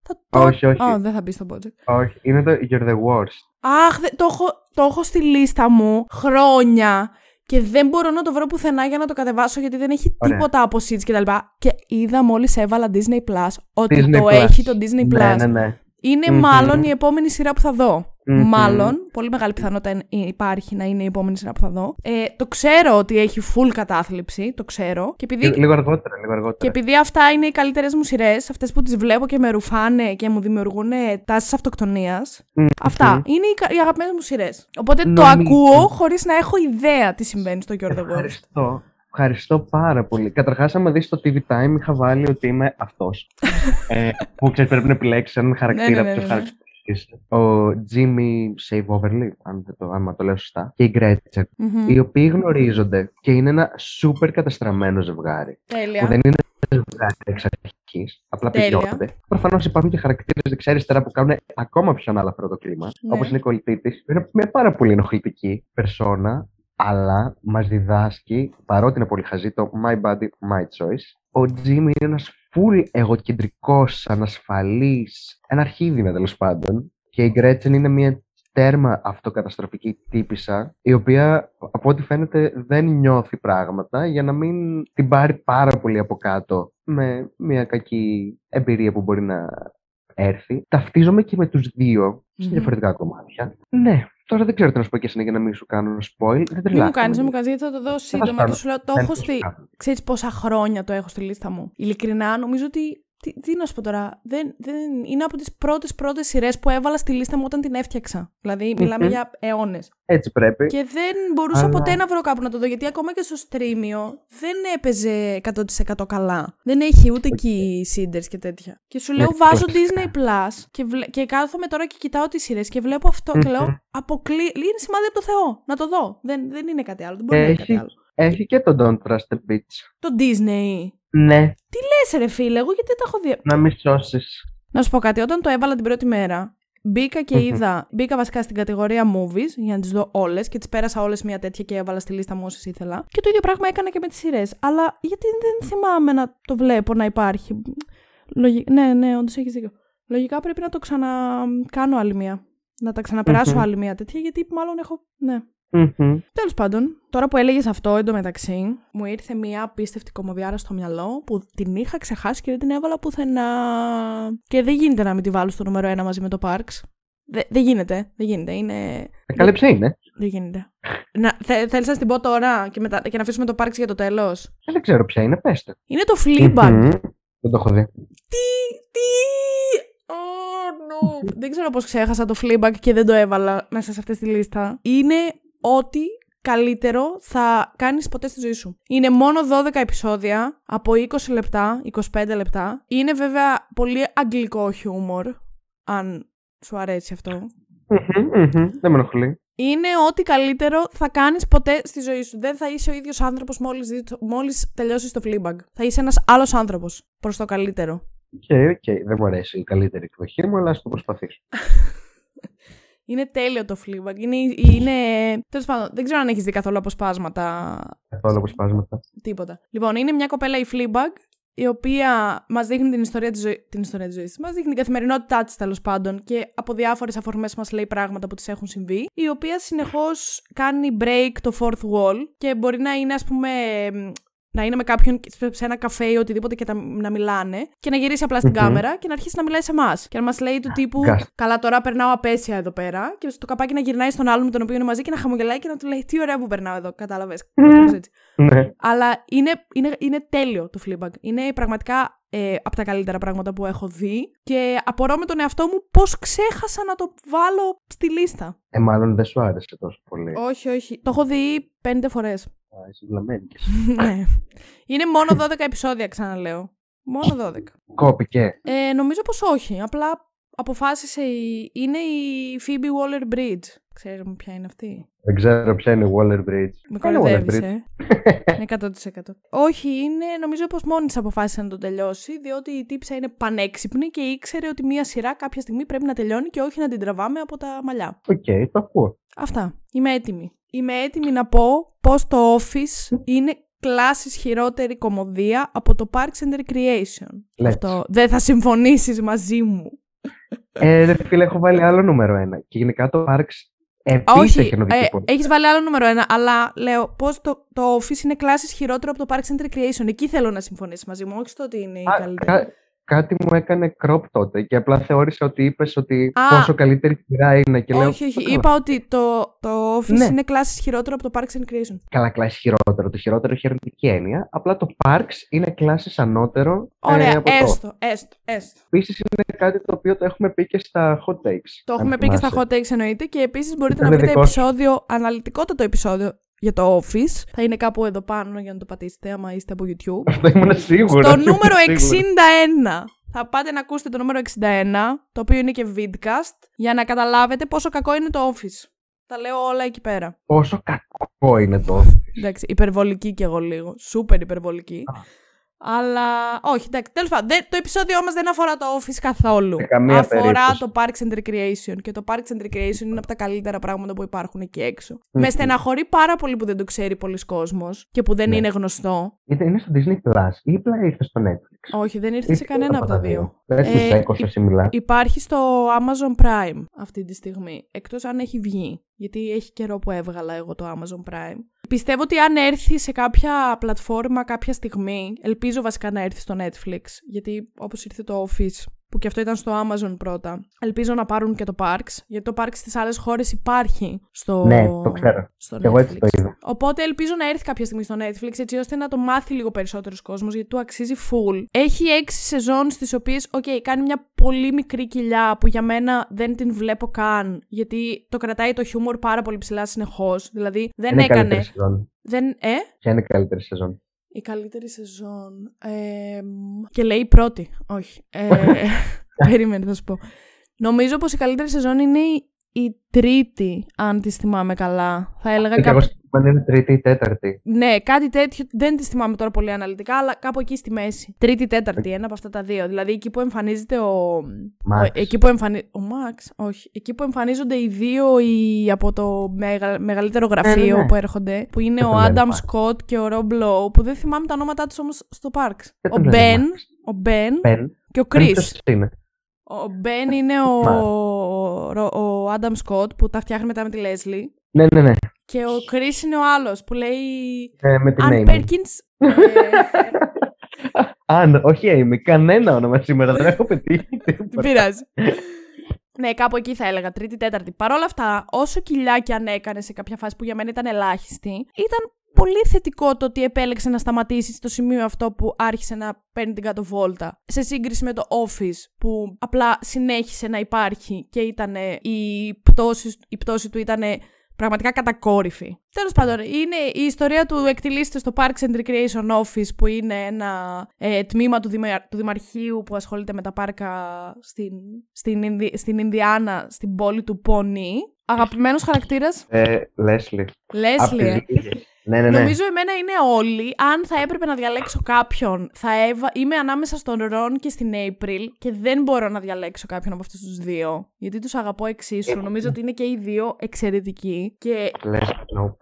Θα το... Όχι, όχι. Oh, δεν θα πεις τον Bojack. Όχι, είναι το You're the worst. Αχ, δε, το, έχω, το έχω στη λίστα μου χρόνια και δεν μπορώ να το βρω πουθενά για να το κατεβάσω γιατί δεν έχει Ωραία. τίποτα από seeds κτλ. Και, και είδα μόλις έβαλα Disney Plus ότι Disney το Plus. έχει το Disney Plus. Ναι, ναι, ναι. Είναι mm-hmm. μάλλον η επόμενη σειρά που θα δω. Mm-hmm. Μάλλον, πολύ μεγάλη πιθανότητα υπάρχει να είναι η επόμενη σειρά που θα δω. Ε, το ξέρω ότι έχει full κατάθλιψη, το ξέρω. Και επειδή... Λίγο αργότερα, λίγο αργότερα. Και επειδή αυτά είναι οι καλύτερες μου σειρές, αυτές που τις βλέπω και με ρουφάνε και μου δημιουργούν τάσεις αυτοκτονίας. Mm-hmm. Αυτά είναι οι, οι αγαπημένες μου σειρές. Οπότε Νομί... το ακούω χωρίς να έχω ιδέα τι συμβαίνει στο You're the World. Ευχαριστώ. Ευχαριστώ πάρα πολύ. Καταρχάς, άμα δεις το TV Time, είχα βάλει ότι είμαι αυτός. ε, που ξέρεις, πρέπει να επιλέξεις έναν χαρακτήρα ναι, ναι, που ναι, σε Ο Jimmy Save Overly, αν το, άμα το λέω σωστά, και η Gretchen, mm-hmm. οι οποίοι γνωρίζονται και είναι ένα σούπερ καταστραμμένο ζευγάρι. Τέλεια. Που δεν είναι ζευγάρι εξ αρχής. Απλά Τέλεια. πηγαίνονται. Προφανώς υπάρχουν και χαρακτήρες δεξιά-αριστερά που κάνουν ακόμα πιο ανάλαφρο το κλίμα. Ναι. Όπως είναι η κολλητή της. Είναι μια πάρα πολύ ενοχλητική περσόνα, αλλά μας διδάσκει, παρότι είναι πολύ χαζή, το My Body, My Choice. Ο Jimmy είναι ένας full εγωκεντρικός, ανασφαλής, ένα αρχίδι είναι τέλος πάντων. Και η Gretchen είναι μια τέρμα αυτοκαταστροφική τύπησα, η οποία από ό,τι φαίνεται δεν νιώθει πράγματα για να μην την πάρει πάρα πολύ από κάτω με μια κακή εμπειρία που μπορεί να έρθει. Ταυτίζομαι και με τους δύο σε Μμμ. διαφορετικά κομμάτια. Ναι, τώρα δεν ξέρω τι να σου πω και εσένα για να μην σου κάνω ένα spoil. Δεν Μην μου κάνεις, δεν μου κάνεις, γιατί θα το δω θα σύντομα κάνω. και σου λέω, το Δεν έχω θα σου στη. κάνω. Ξέρεις πόσα χρόνια το έχω στη λίστα μου. Ειλικρινά, νομίζω ότι. Τι, τι να σου πω τώρα. Δεν, δεν, είναι από τις πρώτες πρώτες σειρές που έβαλα στη λίστα μου όταν την έφτιαξα. Δηλαδή, μιλάμε Μμμ. για αιώνες. Έτσι πρέπει. Και δεν μπορούσα Αλλά- ποτέ να βρω κάπου να το δω, γιατί ακόμα και στο στρίμιο δεν έπαιζε 100% καλά. Δεν έχει ούτε εκεί σύντερ και τέτοια. Και σου λέω, Ναι, βάζω κλασικά. Disney Plus και, βλέ... και κάθομαι τώρα και κοιτάω τις σειρές και βλέπω αυτό και λέω, Μμμ. αποκλεί. Είναι σημάδι από το Θεό. Να το δω. Δεν, δεν είναι κάτι άλλο. Δεν μπορεί να είναι κάτι Έχει, άλλο. έχει και το Don't Trust the Bitch. Το Disney. Ναι, Λες ρε φίλε, εγώ γιατί τα έχω δει. να μη σώσεις. Να σου πω κάτι, όταν το έβαλα την πρώτη μέρα, μπήκα και Μμμ. είδα, μπήκα βασικά στην κατηγορία movies για να τις δω όλες και τις πέρασα όλες μια τέτοια και έβαλα στη λίστα μου όσες ήθελα. Και το ίδιο πράγμα έκανα και με τις σειρές. Αλλά γιατί δεν θυμάμαι να το βλέπω να υπάρχει. Λογι... Ναι, ναι, όντως έχεις δίκιο. Λογικά πρέπει να το ξανακάνω άλλη μία. Να τα ξαναπεράσω Μμμ. άλλη μία τέτοια, γιατί μάλλον έχω. Ναι. Μμμ. Τέλος πάντων, τώρα που έλεγες αυτό εντωμεταξύ, μου ήρθε μια απίστευτη κομμωδιάρα στο μυαλό που την είχα ξεχάσει και δεν την έβαλα πουθενά. Και δεν γίνεται να μην τη βάλω στο νούμερο 1 μαζί με το Parks. Δε- Δεν γίνεται, δεν γίνεται. Είναι. Ε, Καλέψε είναι. Δεν γίνεται. Να, θε, θέλεις να την πω τώρα και, μετά, και να αφήσουμε το Parks για το τέλος; Ε, Δεν ξέρω ποια είναι, πέστε. Είναι το Fleabag. Μμμ. Δεν το έχω δει. Τι, τι. Oh, no. δεν ξέρω πώς ξέχασα το Fleabag και δεν το έβαλα μέσα σε αυτή τη λίστα. Είναι ό,τι καλύτερο θα κάνεις ποτέ στη ζωή σου. Είναι μόνο 12 επεισόδια από 20 λεπτά, 25 λεπτά. Είναι βέβαια πολύ αγγλικό χιούμορ, αν σου αρέσει αυτό. Μμμ, μμμ. Δεν με ενοχλεί. Είναι ό,τι καλύτερο θα κάνεις ποτέ στη ζωή σου. Δεν θα είσαι ο ίδιος άνθρωπος μόλις, δει- μόλις τελειώσεις το Fleabag. Θα είσαι ένας άλλος άνθρωπος προς το καλύτερο. Οκ, οκ. Δεν μου αρέσει η καλύτερη εκδοχή μου, αλλά ας το προσπαθήσω. Είναι τέλειο το Fleabag. Είναι, είναι... Τέλος πάντων, δεν ξέρω αν έχεις δει καθόλου αποσπάσματα Καθόλου αποσπάσματα. τίποτα. Λοιπόν, είναι μια κοπέλα η Fleabag, η οποία μας δείχνει την ιστορία της, ζωή... την ιστορία της ζωής της. Μας δείχνει την καθημερινότητά της τέλος πάντων και από διάφορες αφορμές μας λέει πράγματα που της έχουν συμβεί, η οποία συνεχώς κάνει break το fourth wall και μπορεί να είναι ας πούμε να είναι με κάποιον σε ένα καφέ ή οτιδήποτε και τα- να μιλάνε και να γυρίσει απλά στην Μμμ. κάμερα και να αρχίσει να μιλάει σε εμάς. Και να μας λέει του τύπου Γκάς. Καλά, τώρα περνάω απέσια εδώ πέρα. Και στο καπάκι να γυρνάει στον άλλον με τον οποίο είναι μαζί και να χαμογελάει και να του λέει Τι ωραία που περνάω εδώ. Κατάλαβες. Ναι. Αλλά είναι, είναι, είναι τέλειο το Fleabag. Είναι πραγματικά ε, από τα καλύτερα πράγματα που έχω δει. Και απορώ με τον εαυτό μου πώς ξέχασα να το βάλω στη λίστα. Ε, μάλλον δεν σου άρεσε τόσο πολύ. όχι, όχι. Το έχω δει πέντε φορές. Α, Είσαι βλαμμένη. ναι. Είναι μόνο 12 επεισόδια, ξαναλέω. Μόνο 12. Κόπηκε. Ε, νομίζω πως όχι. Απλά αποφάσισε η... Είναι η Phoebe Waller-Bridge. Ξέρουμε ποια είναι αυτή. Δεν ξέρω ποια είναι η Waller Bridge. Με Ποια είναι η κοροϊδεύεις, Waller ε. Είναι 100%. Όχι, είναι, νομίζω πως μόνη της αποφάσισε να το τελειώσει, διότι η τύπισσα είναι πανέξυπνη και ήξερε ότι μία σειρά κάποια στιγμή πρέπει να τελειώνει και όχι να την τραβάμε από τα μαλλιά. Οκ, το ακούω. Αυτά. Είμαι έτοιμη. Είμαι έτοιμη να πω πως το Office είναι κλάσεις χειρότερη κωμωδία από το Parks and Recreation. Let's. Αυτό. Δεν θα συμφωνήσεις μαζί μου. Ε, ρε φίλε, έχω βάλει άλλο νούμερο ένα. Και γενικά το Parks επίσης Όχι, έχει ενωδική ε, πορεία. έχεις βάλει άλλο νούμερο ένα, αλλά λέω πως το, το Office είναι κλάσης χειρότερο από το Parks and Recreation. Εκεί θέλω να συμφωνήσεις μαζί μου, όχι στο ότι είναι η Α, καλύτερη. Κα- κάτι μου έκανε crop τότε και απλά θεώρησα ότι είπες ότι Α. πόσο καλύτερη σειρά είναι και λέω όχι, όχι. «Καλά, Είπα ότι το, το Office Ναι. είναι κλάσης χειρότερο από το Parks and Recreation. Καλά, κλάση χειρότερο. Το χειρότερο έχει αρνητική έννοια. Απλά το Parks είναι κλάση ανώτερο ε, Ωραία, από το. έστω, έστω, έστω. Επίσης είναι κάτι το οποίο το έχουμε πει και στα hot takes. Το αν έχουμε πει και στα θυμάσαι. hot takes εννοείται και επίσης μπορείτε Ήταν να βρείτε δικό σου. επεισόδιο, αναλυτικότατο επεισόδιο για το Office. Θα είναι κάπου εδώ πάνω για να το πατήσετε άμα είστε από YouTube. Αυτό ήμουν σίγουρος. Στο νούμερο 61. Θα πάτε να ακούσετε το νούμερο 61, το οποίο είναι και vidcast, για να καταλάβετε πόσο κακό είναι το Office. Τα λέω όλα εκεί πέρα. Πόσο κακό είναι το. Εντάξει, υπερβολική κι εγώ λίγο. Σούπερ υπερβολική. Α. Αλλά όχι, εντάξει. Τέλος πάντων, το επεισόδιο μα δεν αφορά το Office καθόλου. καμία αφορά περίπτωση. το Parks and Recreation. Και το Parks and Recreation είναι από τα καλύτερα πράγματα που υπάρχουν εκεί έξω. Με στεναχωρεί πάρα πολύ που δεν το ξέρει πολλοί κόσμος και που δεν Ναι. είναι γνωστό. Είτε είναι στο Disney Plus ή απλά ήρθε στο Netflix. Όχι, δεν ήρθε Ή σε κανένα από τα δύο. Δεν σου Ε, τσέκω σε μιλά. Υπάρχει στο Amazon Prime αυτή τη στιγμή. Εκτός αν έχει βγει. Γιατί έχει καιρό που έβγαλα εγώ το Amazon Prime. Πιστεύω ότι αν έρθει σε κάποια πλατφόρμα κάποια στιγμή, ελπίζω βασικά να έρθει στο Netflix, γιατί όπως ήρθε το Office, που και αυτό ήταν στο Amazon πρώτα, ελπίζω να πάρουν και το Parks, γιατί το Parks στις άλλες χώρες υπάρχει στο, Ναι, το ξέρω. στο Κι εγώ έτσι το Netflix. είδα. Οπότε ελπίζω να έρθει κάποια στιγμή στο Netflix έτσι ώστε να το μάθει λίγο περισσότερος κόσμος γιατί του αξίζει full. Έχει έξι σεζόν στις οποίες, οκ, κάνει μια πολύ μικρή κοιλιά που για μένα δεν την βλέπω καν γιατί το κρατάει το χιούμορ πάρα πολύ ψηλά συνεχώς. Δηλαδή δεν είναι η έκανε. Καλύτερη σεζόν. Δεν, ε, Ποια είναι η καλύτερη σεζόν; η καλύτερη σεζόν. Ε, και λέει η πρώτη. Όχι. Ε, περίμενε, θα σου πω. Νομίζω πως η καλύτερη σεζόν είναι η, η τρίτη, αν τη θυμάμαι καλά. Θα έλεγα Και εγώ κάπου... συγκεκριμένα είναι τρίτη ή τέταρτη. Ναι, κάτι τέτοιο. Δεν τη θυμάμαι τώρα πολύ αναλυτικά, αλλά κάπου εκεί στη μέση. Τρίτη, τέταρτη, ένα από αυτά τα δύο. Δηλαδή εκεί που εμφανίζεται ο. Max. ο- εκεί που εμφανι... Ο Μαξ, όχι. Εκεί που εμφανίζονται οι δύο οι... από το μεγα... μεγαλύτερο γραφείο ναι, ναι. που έρχονται. Που είναι Δεν ο τον λένε Άνταμ Max. Σκοτ και ο Ρομπ Λόου. Που δεν θυμάμαι τα ονόματά τους όμως στο Parks. Δεν Ο τον λένε Μπεν, Max. ο Μπεν Πεν. και ο Πεν Κρι. ποιος είναι. Ο Μπεν είναι ο, Μα. ο, ο Άνταμ Σκοτ που τα φτιάχνει μετά με τη Λέσλι. Ναι, ναι, ναι. Και ο Κρι είναι ο άλλος που λέει. Ε, με την Αν Amy. Πέρκινς. Αν, όχι Amy, κανένα όνομα σήμερα. Δεν έχω πετύχει Δεν τίποτα. πειράζει. ναι, κάπου εκεί θα έλεγα, τρίτη, τέταρτη. Παρ' όλα αυτά, όσο κοιλιά και αν έκανε σε κάποια φάση που για μένα ήταν ελάχιστη, ήταν πολύ θετικό το ότι επέλεξε να σταματήσει στο σημείο αυτό που άρχισε να παίρνει την κάτω βόλτα. Σε σύγκριση με το Office που απλά συνέχισε να υπάρχει και ήταν η πτώση, η πτώση του ήταν πραγματικά κατακόρυφη. Τέλος πάντων, είναι η ιστορία του εκτελήσεται στο Parks and Recreation Office, που είναι ένα ε, τμήμα του, Δημα- του Δημαρχείου που ασχολείται με τα πάρκα στην, στην, Ινδι- στην Ινδιάνα, στην πόλη του Πόνι. Αγαπημένος χαρακτήρας, Ε, Λέσλι. Λέσλι. Ε. Ναι, ναι, ναι. Νομίζω εμένα είναι όλοι. Αν θα έπρεπε να διαλέξω κάποιον, θα έβα... είμαι ανάμεσα στον Ρον και στην April και δεν μπορώ να διαλέξω κάποιον από αυτούς τους δύο. Γιατί τους αγαπώ εξίσου. Νομίζω ότι είναι και οι δύο εξαιρετικοί. Και Λέσλι, nope.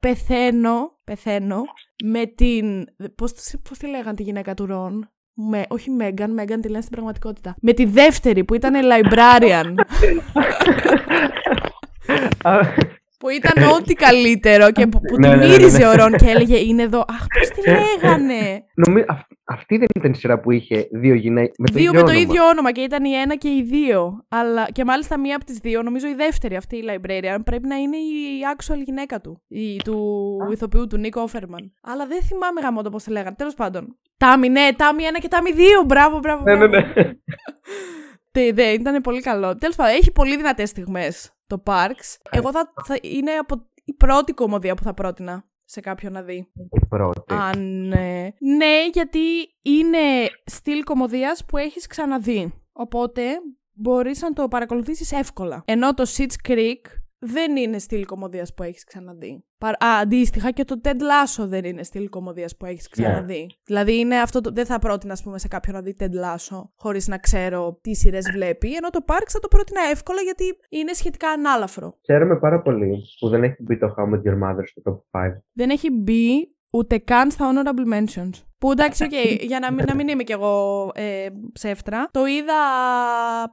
πεθαίνω, πεθαίνω με την. Πώς πώς τη λέγανε τη γυναίκα του Ρον; Με, όχι Μέγαν, Μέγαν τη λένε στην πραγματικότητα. Με τη δεύτερη που ήταν librarian. Α, που ήταν ό,τι καλύτερο και που, που Ναι, τη ναι, ναι, ναι, μύριζε ναι. ο Ρον και έλεγε Είναι εδώ. Αχ, πώς τη λέγανε. Νομι... αυ- Αυτή δεν ήταν η σειρά που είχε δύο γυναίκε με το δύο ίδιο με το όνομα. ίδιο όνομα και ήταν η ένα και οι δύο. Αλλά και μάλιστα μία από τις δύο, νομίζω η δεύτερη αυτή η librarian, πρέπει να είναι η actual γυναίκα του. Η, του ηθοποιού του Νίκο Όφερμαν. Αλλά δεν θυμάμαι γαμότο πώς τη λέγανε. Τέλος πάντων. Τάμι, ναι, Τάμι ένα και Τάμι δύο. Μπράβο, μπράβο. Ναι, ναι, μπράβο. ναι. Τε- δε, ήταν πολύ καλό. Τέλος πάντων, έχει πολύ δυνατές στιγμές το Parks. Εγώ θα, θα είναι από η πρώτη κομμωδία που θα πρότεινα σε κάποιον να δει. Η πρώτη. Αν. ε, ναι, γιατί είναι στυλ κομμωδίας που έχεις ξαναδεί. Οπότε μπορείς να το παρακολουθήσεις εύκολα. Ενώ το Sitch Creek δεν είναι στυλ κομμωδίας που έχεις ξαναδεί. Παρ- Α, αντίστοιχα και το Ted Lasso δεν είναι στυλ κομμωδίας που έχεις ξαναδεί. Δηλαδή είναι αυτό το... δεν θα πρότεινα ας πούμε, σε κάποιον να δει Ted Lasso χωρίς να ξέρω τι σειρές βλέπει. Ενώ το Parks θα το πρότεινα εύκολα γιατί είναι σχετικά ανάλαφρο. Χαίρομαι πάρα πολύ που δεν έχει μπει το How I Met Your Mother στο top 5. δεν έχει μπει ούτε καν στα honorable mentions. Που εντάξει, οκ, για να μην, να μην είμαι κι εγώ ε, ψεύτρα. Το είδα,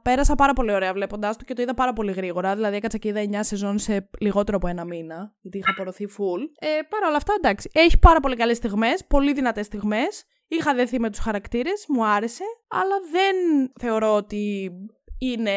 πέρασα πάρα πολύ ωραία βλέποντάς το και το είδα πάρα πολύ γρήγορα. Δηλαδή έκατσα και είδα 9 σεζόν σε λιγότερο από ένα μήνα, γιατί είχα απορροφηθεί full. Ε, Παρ' όλα αυτά, εντάξει, έχει πάρα πολύ καλές στιγμές, πολύ δυνατές στιγμές. Είχα δεθεί με τους χαρακτήρες, μου άρεσε, αλλά δεν θεωρώ ότι είναι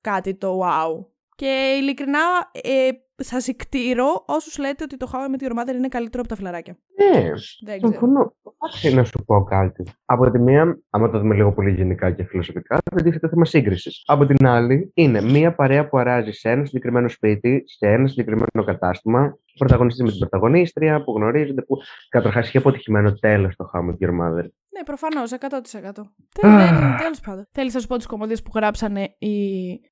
κάτι το wow. Και ειλικρινά, ε, σας εκτήρω όσους λέτε ότι το How I Met Your Mother είναι καλύτερο από τα φλαράκια. Ναι, Δεν ξέρω. συμφωνώ. Εντάξει, να σου πω κάτι. Από τη μία, άμα το δούμε λίγο πολύ γενικά και φιλοσοφικά, δεν τίθεται θέμα σύγκρισης. Από την άλλη, είναι μία παρέα που αράζει σε ένα συγκεκριμένο σπίτι, σε ένα συγκεκριμένο κατάστημα, πρωταγωνιστή με την πρωταγωνίστρια, που γνωρίζονται, που καταρχάς είχε αποτυχημένο τέλος το How I Met Your Mother. Ναι, προφανώς, 100%. Τέλος πάντων. Θέλεις να σου πω τις κομμωδίες που γράψανε οι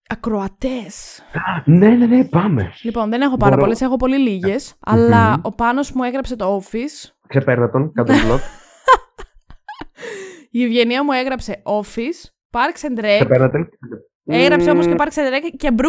ακροατές; Ναι, ναι, ναι, πάμε. Λοιπόν, δεν έχω πάρα Μπορώ. πολλές, έχω πολύ λίγες. Αλλά ο Πάνος μου έγραψε το Office. Ξεπέρνα τον, κάτω Ναι. το blog. Η Ευγενία μου έγραψε Office, Parks and Rec. Σε πέρατε. Έγραψε όμως Μμμ, και Parks and Rec και Brooklyn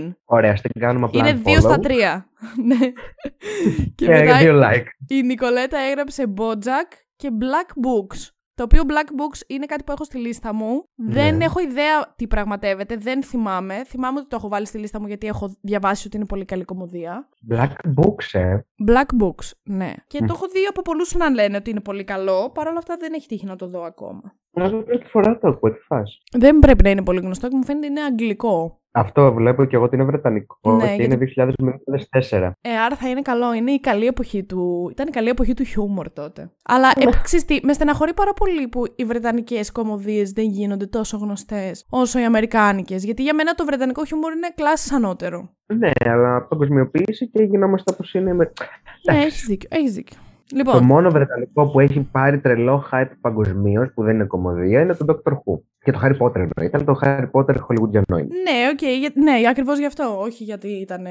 Nine-Nine. Ωραία, στην κάνουμε απλά. Είναι δύο στα τρία. Ναι. και Και μετά δύο like. η Νικολέτα έγραψε Bojack και Black Books. Το οποίο Black Books είναι κάτι που έχω στη λίστα μου. Δεν Ναι. έχω ιδέα τι πραγματεύεται, δεν θυμάμαι. Θυμάμαι ότι το έχω βάλει στη λίστα μου γιατί έχω διαβάσει ότι είναι πολύ καλή κομμωδία. Black Books, ε. Black Books, ναι. Και Μμ. το έχω δει από πολλούς να λένε ότι είναι πολύ καλό. Παρ' όλα αυτά δεν έχει τύχει να το δω ακόμα. Νομίζω πρώτη φορά το ακούω, τι φας. Δεν πρέπει να είναι πολύ γνωστό και μου φαίνεται είναι αγγλικό. Αυτό βλέπω και εγώ ότι είναι βρετανικό Ναι, και γιατί- είναι 2004. Ε, άρα θα είναι καλό. Είναι η καλή εποχή του. Ήταν η καλή εποχή του χιούμορ τότε. Αλλά ε, ξέρεις τι, με στεναχωρεί πάρα πολύ που οι βρετανικές κομμωδίες δεν γίνονται τόσο γνωστές όσο οι αμερικάνικες. Γιατί για μένα το βρετανικό χιούμορ είναι κλάσης ανώτερο. Ναι, αλλά παγκοσμιοποίηση και γινόμαστε όπως είναι. Με... Ναι, Εντάξει. έχεις δίκιο. Έχεις δίκιο. Το Λοιπόν, μόνο βρετανικό που έχει πάρει τρελό hype παγκοσμίως, που δεν είναι κομμωδία, είναι το Doctor Who. Και το Harry Potter εννοεί. Ήταν το Harry Potter Hollywoodianoid. ναι, οκ, για- ναι, ακριβώς γι' αυτό. Όχι γιατί ήταν.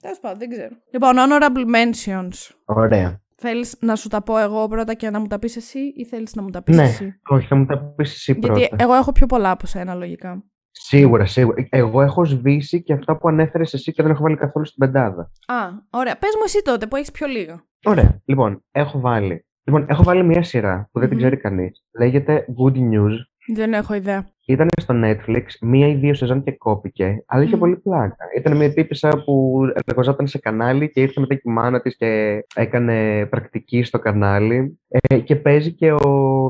Τέλος πάντων, δεν ξέρω. Λοιπόν, honorable mentions. Ωραία. Θέλεις να σου τα πω εγώ πρώτα και να μου τα πεις εσύ, ή θέλεις να μου τα πεις Ναι. εσύ; Όχι, θα μου τα πεις εσύ πρώτα. Γιατί εγώ έχω πιο πολλά από σένα, λογικά. Σίγουρα, σίγουρα. Εγώ έχω σβήσει και αυτά που ανέφερες εσύ και δεν έχω βάλει καθόλου στην πεντάδα. Α, ωραία. Πες μου εσύ τότε που έχεις πιο λίγα. Ωραία. Λοιπόν, έχω βάλει. Λοιπόν, έχω βάλει μια σειρά που δεν την Μμμ. ξέρει κανείς. Λέγεται Good News. Δεν έχω ιδέα. Ήταν στο Netflix, μία ή δύο σεζόν και κόπηκε, αλλά είχε Μμ. πολύ πλάκα. Ήταν μια τύπησα που εργοζόταν σε κανάλι και ήρθε μετά και η μάνα της και έκανε πρακτική στο κανάλι. Ε, και παίζει και ο,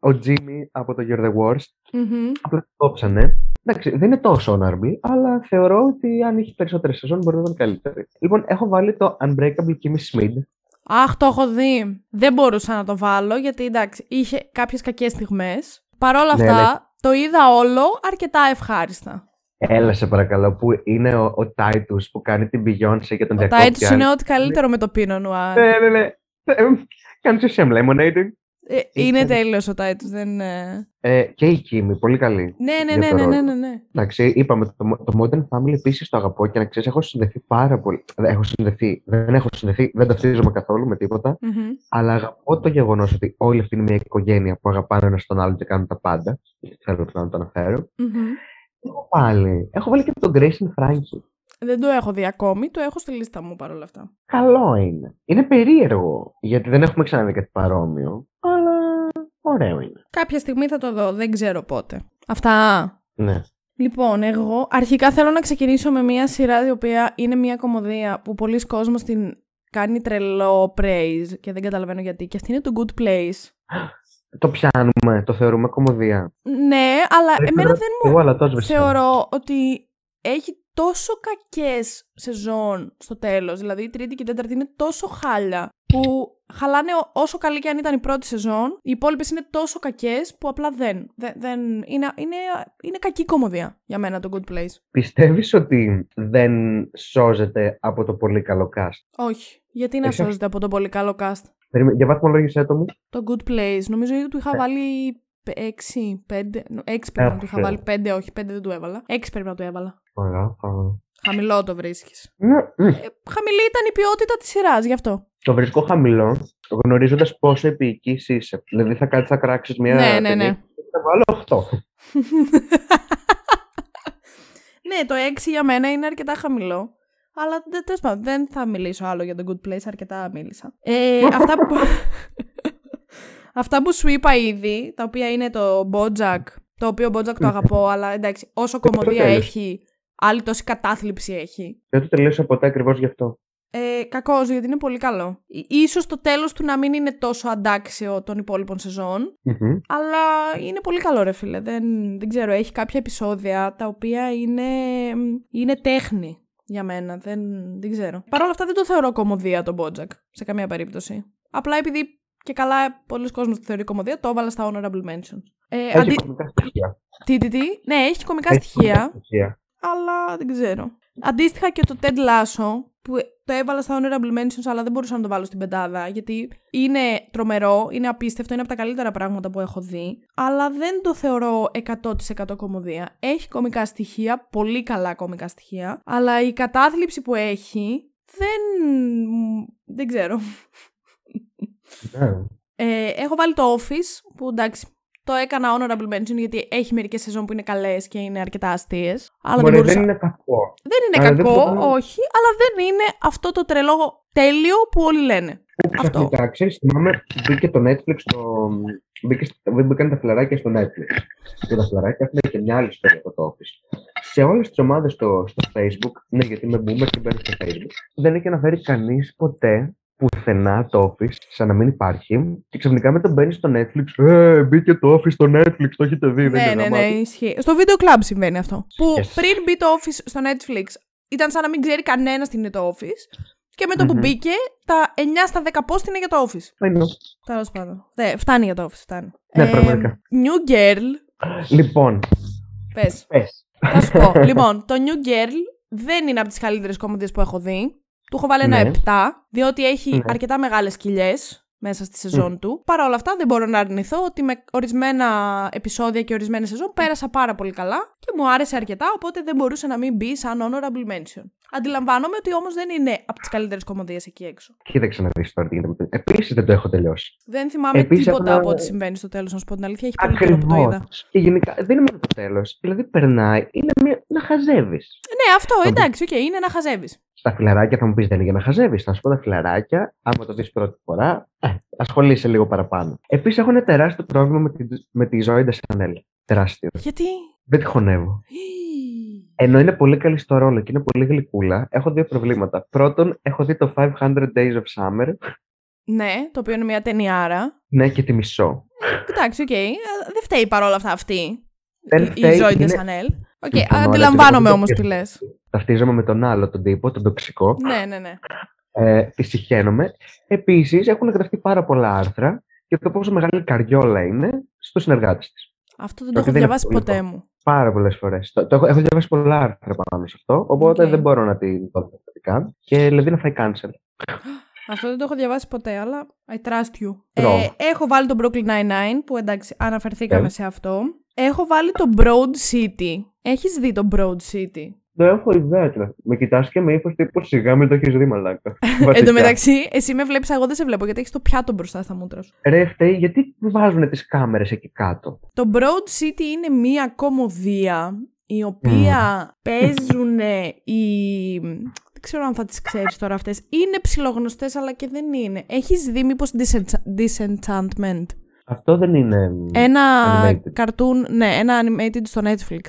ο Jimmy από το You're the Worst. Μμμ. Απλά το κόψανε. Εντάξει, δεν είναι τόσο honorable, αλλά θεωρώ ότι αν είχε περισσότερες σεζόν μπορεί να ήταν καλύτερη. Λοιπόν, έχω βάλει το Unbreakable Kimmy Schmidt. Αχ, το έχω δει. Δεν μπορούσα να το βάλω γιατί εντάξει, είχε κάποιες κακές στιγμές. Παρ' όλα Ναι, αυτά, το είδα όλο αρκετά ευχάριστα. Έλα σε παρακαλώ, που είναι ο, ο Titus που κάνει την Beyoncé και τον Ο διακόπτει. Τάιτους είναι ό,τι καλύτερο με το Pinot Noir. Ναι, ναι, ναι. Ε, Κάνεις you some lemonade. Ε, είναι ήταν- τέλειος ο Τάιτους, δεν. ε, Ε, και η Κίμη, πολύ καλή. Ναι, ναι, για ναι, το ναι, ρόλο. ναι, ναι, ναι. Εντάξει, είπαμε, το, το Modern Family επίσης το αγαπώ και να ξέρεις, έχω συνδεθεί πάρα πολύ. Δεν έχω συνδεθεί, δεν έχω συνδεθεί, δεν ταυτίζομαι καθόλου με τίποτα. Μμμ. Αλλά αγαπώ το γεγονός ότι όλη αυτή είναι μια οικογένεια που αγαπάνε ένα τον άλλον και κάνουν τα πάντα. Θέλω να το αναφέρω. Μμμ. Έχω πάλι. Έχω βάλει και τον Grace and Frankie. Δεν το έχω δει ακόμη, το έχω στη λίστα μου παρόλα αυτά. Καλό είναι. Είναι περίεργο, γιατί δεν έχουμε ξαναδεί κάτι παρόμοιο. Αλλά ωραίο είναι. Κάποια στιγμή θα το δω, δεν ξέρω πότε. Αυτά. Ναι. Λοιπόν, εγώ αρχικά θέλω να ξεκινήσω με μια σειρά η οποία είναι μια κομμωδία που πολλοί κόσμος την κάνει τρελό praise και δεν καταλαβαίνω γιατί. Και αυτή είναι το Good Place. Το πιάνουμε, το θεωρούμε κομμωδία. Ναι, αλλά εμένα δεν μου Εγώ, αλλά το έσβησα. θεωρώ ότι έχει τόσο κακές σεζόν στο τέλος. Δηλαδή η τρίτη και η τέταρτη είναι τόσο χάλια που χαλάνε ό- όσο καλή και αν ήταν η πρώτη σεζόν. Οι υπόλοιπες είναι τόσο κακές που απλά δεν. δεν, δεν είναι, είναι, είναι κακή κομμωδία για μένα το Good Place. Πιστεύεις ότι δεν σώζεται από το πολύ καλό cast; Όχι. Γιατί να Έχεις- σώζεται από τον πολύ καλό cast; Περίμενε, Για βαθμολόγησέ το μου. Το Good Place. Νομίζω ότι του είχα Ε. βάλει 6, 5. 6 πρέπει να του είχα Ε, βάλει. 5, όχι, 5 δεν του έβαλα. 6 πρέπει να του έβαλα. Ωραία. Θα- Χαμηλό το βρίσκεις. Ναι, μ. Ε, χαμηλή ήταν η ποιότητα της σειράς, γι' αυτό. Το βρίσκω χαμηλό, γνωρίζοντας πόσο επίοικης είσαι. Δηλαδή θα κάτσεις να κράξεις μια. Ναι, ναι, ταινία ναι. και Θα βάλω 8. ναι, το 6 για μένα είναι αρκετά χαμηλό. Αλλά δεν, τέλος πάντων, δεν θα μιλήσω άλλο για το Good Place, αρκετά μίλησα. Ε, αυτά, που... αυτά που σου είπα ήδη, τα οποία είναι το Bojack, το οποίο Bojack το αγαπώ, αλλά εντάξει, όσο κομμωδία τέλος. έχει, άλλη τόση κατάθλιψη έχει. Δεν το τελείωσα ποτέ ακριβώς γι' αυτό. Ε, κακός, γιατί είναι πολύ καλό. Ί- Ίσως το τέλος του να μην είναι τόσο αντάξιο των υπόλοιπων σεζόν, Μμμ. αλλά είναι πολύ καλό ρε φίλε. Δεν, δεν ξέρω, έχει κάποια επεισόδια τα οποία είναι, είναι τέχνη για μένα. Δεν, δεν ξέρω. Παρ' όλα αυτά δεν το θεωρώ κομμωδία τον Bojack, σε καμία περίπτωση. Απλά επειδή και καλά πολλοί κόσμοι το θεωρεί κομμωδία, το έβαλα στα honorable mentions. Ε, Έχει αντί... κομικά στοιχεία. Τι, τι, τι; Ναι, έχει κομικά Έχει στοιχεία κομικά στοιχεία. Αλλά δεν ξέρω. Αντίστοιχα και το Ted Lasso, που το έβαλα στα honorable mentions, αλλά δεν μπορούσα να το βάλω στην πεντάδα, γιατί είναι τρομερό, είναι απίστευτο, είναι από τα καλύτερα πράγματα που έχω δει, αλλά δεν το θεωρώ 100% κομμωδία. Έχει κομικά στοιχεία, πολύ καλά κομικά στοιχεία, αλλά η κατάθλιψη που έχει δεν... δεν ξέρω. Ναι. Ε, έχω βάλει το Office, που εντάξει, Το έκανα honorable mention γιατί έχει μερικές σεζόν που είναι καλές και είναι αρκετά αστείες. Αλλά Μπορεί, δεν μπορούσα. δεν είναι κακό. Δεν είναι Αλλά δεν κακό, μπορώ να- όχι, αλλά δεν είναι αυτό το τρελό τέλειο που όλοι λένε. Που Αυτό. ξαφνικά, ξέρεις, θυμάμαι, μπήκε το Netflix, το... μπήκε, στο- μπήκαν τα φλεράκια στο Netflix. Και τα φλεράκια έχουν και μια άλλη ιστορία από το Office. Σε όλες τις ομάδες στο, στο Facebook, ναι, γιατί είμαι boomer και μπαίνω στο Facebook, δεν έχει αναφέρει κανείς ποτέ πουθενά το Office, σαν να μην υπάρχει. Και ξαφνικά μετά μπαίνεις στο Netflix. Ε, μπήκε το Office στο Netflix, το έχετε δει. δεν ναι, είναι ναι, να ναι, μάθει. ισχύει. Στο Video Club συμβαίνει αυτό. Που Yes. πριν μπει το Office στο Netflix, ήταν σαν να μην ξέρει κανένας τι είναι το Office. Και με το που Μμμ. μπήκε, τα 9 στα 10 post είναι για το Office. I know. Τέλος πάντων. Ναι, φτάνει για το Office, φτάνει. Ναι, πραγματικά. New Girl. Λοιπόν, Πες. πες. Θα σου πω. λοιπόν, το New Girl δεν είναι από τις καλύτερες κομμωδίες που έχω δει. Του έχω βάλει ένα Ναι. 7, διότι έχει Ναι. αρκετά μεγάλες κοιλιές μέσα στη σεζόν του. Παρ' όλα αυτά, δεν μπορώ να αρνηθώ ότι με ορισμένα επεισόδια και ορισμένε σεζόν πέρασα πάρα πολύ καλά και μου άρεσε αρκετά, οπότε δεν μπορούσε να μην μπει σαν honorable mention. Αντιλαμβάνομαι ότι όμως δεν είναι από τις καλύτερες κωμωδίες εκεί έξω. Κοίταξε να δεις τώρα τι γίνεται. Επίσης δεν το έχω τελειώσει. Δεν θυμάμαι Επίσης, τίποτα έχω- από ό,τι συμβαίνει στο τέλος, να σου πω την αλήθεια. Έχει πολύ καιρό που το Ακριβώς. είδα. Και γενικά δεν είναι μόνο το τέλος. Δηλαδή περνάει, είναι μια, να χαζεύεις. Ναι, αυτό Θα εντάξει, οκ, είναι να χαζεύεις. Στα φιλαράκια θα μου πεις δεν είναι για να χαζεύεις. Θα σου πω τα φιλαράκια, άμα το δεις πρώτη φορά, ε, ασχολείσαι λίγο παραπάνω. Επίσης έχω ένα τεράστιο πρόβλημα με τη, με τη Ζωή Ντεσανέλ. Τεράστιο. Γιατί; Δεν τη χωνεύω. Ενώ είναι πολύ καλή στο ρόλο και είναι πολύ γλυκούλα, έχω δύο προβλήματα. Πρώτον, έχω δει το 500 Days of Summer, Ναι, το οποίο είναι μια ταινιάρα. ναι και τη μισώ. Εντάξει, οκ. Ε, Δεν φταίει παρόλα αυτά αυτή. Δεν η- φταίει, η Ζωή είναι- Ντεσανέλ. Οκ, Συμφωνώ, αντιλαμβάνομαι αλλά όμως επειδή τι το λες. Ταυτίζομαι με τον άλλο, τον τύπο, τον τοξικό. Ναι, ναι, ναι. Ε, τη συχαίνομαι. Επίσης, έχουν γραφτεί πάρα πολλά άρθρα για το πόσο μεγάλη καριόλα είναι στους συνεργάτες της. Αυτό δεν το έχω διαβάσει ποτέ μου. Ότι δεν είναι πολύ καλό. Πάρα πολλές φορές. Το, το έχω, έχω διαβάσει πολλά άρθρα πάνω σε αυτό, οπότε Οκ. δεν μπορώ να την δω διαφορετικά. Και δηλαδή να φάει cancel. Αυτό δεν το έχω διαβάσει ποτέ, αλλά I trust you. Τρόμο. Ε, έχω βάλει το Brooklyn Nine-Nine, που εντάξει, αναφερθήκαμε Ναι. σε αυτό. Έχω βάλει το Broad City. Έχεις δει το Broad City; Δεν έχω ιδέα. τώρα. Με κοιτάς και με ύφο τύπου σιγά μην το έχεις δει, μαλάκα. Εν τω Βασικά. μεταξύ, εσύ με βλέπεις, εγώ δεν σε βλέπω, γιατί έχεις το πιάτο μπροστά στα μούτρα σου. Ρε, φταίει, γιατί βάζουν τις κάμερες εκεί κάτω; Το Broad City είναι μία κομμωδία η οποία παίζουν οι... Δεν ξέρω αν θα τις ξέρεις τώρα αυτές. Είναι ψιλογνωστές αλλά και δεν είναι. Έχεις δει μήπως Disencha- Disenchantment; Αυτό δεν είναι. Ένα Animated. καρτούν, ναι, ένα animated στο Netflix.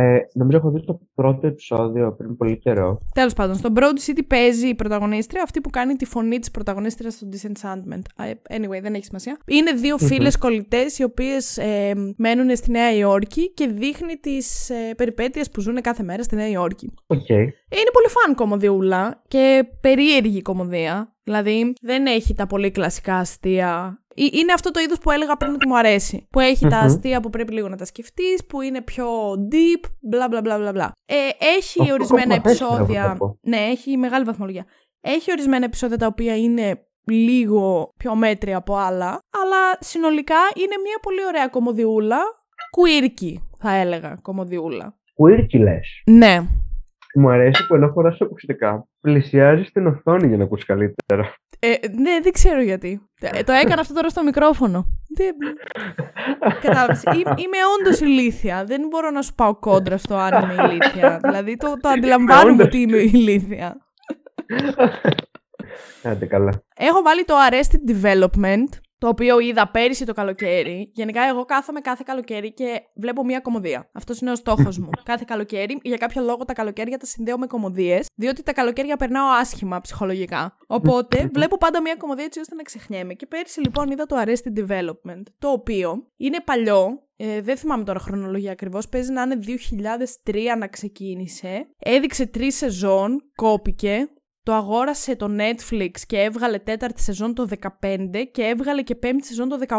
Ε, νομίζω έχω δει το πρώτο επεισόδιο πριν πολύ καιρό. Τέλος πάντων, στο Broad City παίζει η πρωταγωνίστρια, αυτή που κάνει τη φωνή της πρωταγωνίστριας στο Disenchantment. Ε, Anyway, δεν έχει σημασία. Είναι δύο Μμμ. φίλες κολλητές οι οποίες ε, μένουν στη Νέα Υόρκη και δείχνει τις ε, περιπέτειες που ζουν κάθε μέρα στη Νέα Υόρκη. Οκ. Είναι πολύ fun κωμωδιούλα και περίεργη κωμωδία. Δηλαδή δεν έχει τα πολύ κλασικά αστεία. Ε, Είναι αυτό το είδος που έλεγα πριν ότι μου αρέσει. Που έχει τα Μμμ. αστεία που πρέπει λίγο να τα σκεφτείς, που είναι πιο deep, μπλα μπλα μπλα μπλα μπλα. Ε, έχει Αυτό ορισμένα κομμάτι τέσσερα, επεισόδια. θα πω. Ναι, έχει μεγάλη βαθμολογία. Έχει ορισμένα επεισόδια τα οποία είναι λίγο πιο μέτρια από άλλα, αλλά συνολικά είναι μια πολύ ωραία κομμωδιούλα. Quirky, θα έλεγα, κομμωδιούλα. Quirky λες. Ναι, Μου αρέσει που ενώ φοράς ακουστικά, πλησιάζει την οθόνη για να ακούσει καλύτερα. Ε, ναι, δεν ξέρω γιατί. Ε, το έκανα αυτό τώρα στο μικρόφωνο. Δεν... Κατάλαβες. Ή- είμαι όντως ηλίθια. Δεν μπορώ να σου πάω κόντρα στο αν είμαι ηλίθια. δηλαδή το, το αντιλαμβάνομαι όντως. ότι είμαι ηλίθια. Άντε καλά. Έχω βάλει το Arrested Development, το οποίο είδα πέρυσι το καλοκαίρι. Γενικά, εγώ κάθομαι κάθε καλοκαίρι και βλέπω μία κομμωδία. Αυτός είναι ο στόχος μου. κάθε καλοκαίρι, για κάποιο λόγο τα καλοκαίρια τα συνδέω με κομμωδίες, διότι τα καλοκαίρια περνάω άσχημα ψυχολογικά. Οπότε, βλέπω πάντα μία κομμωδία έτσι ώστε να ξεχνιέμαι. Και πέρυσι, λοιπόν, είδα το Arrested Development, το οποίο είναι παλιό. Ε, δεν θυμάμαι τώρα χρονολογία ακριβώς, παίζει να είναι 2003 να ξεκίνησε. Έδειξε τρεις σεζόν, κόπηκε, το αγόρασε το Netflix και έβγαλε τέταρτη σεζόν το 15 και έβγαλε και πέμπτη σεζόν το 18.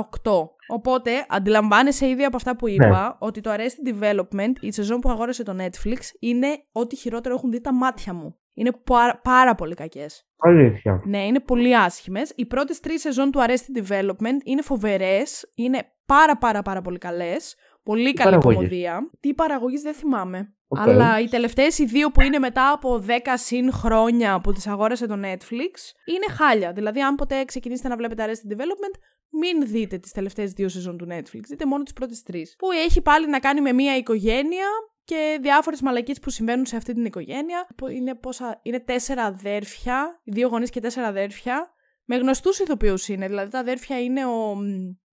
Οπότε αντιλαμβάνεσαι ήδη από αυτά που είπα ότι το Arrested Development, η σεζόν που αγόρασε το Netflix, είναι ό,τι χειρότερο έχουν δει τα μάτια μου. Είναι πάρα, πάρα πολύ κακές. Αλήθεια. Ναι, είναι πολύ άσχημες. Οι πρώτες τρεις σεζόν του Arrested Development είναι φοβερές, είναι πάρα πάρα πάρα πολύ καλές. Πολύ καλή παραγωγής; κομμωδία. Τι παραγωγής δεν θυμάμαι. Αλλά οι τελευταίες οι δύο που είναι μετά από 10 συν χρόνια που τις αγόρασε το Netflix είναι χάλια. Δηλαδή αν ποτέ ξεκινήσετε να βλέπετε Arrested Development μην δείτε τις τελευταίες δύο σεζόν του Netflix. Δείτε μόνο τις πρώτες τρεις. Που έχει πάλι να κάνει με μια οικογένεια και διάφορες μαλακίες που συμβαίνουν σε αυτή την οικογένεια. Είναι, πόσα, είναι τέσσερα αδέρφια, δύο γονείς και τέσσερα αδέρφια. Με γνωστούς ηθοποιούς είναι. Δηλαδή τα αδέρφια είναι ο,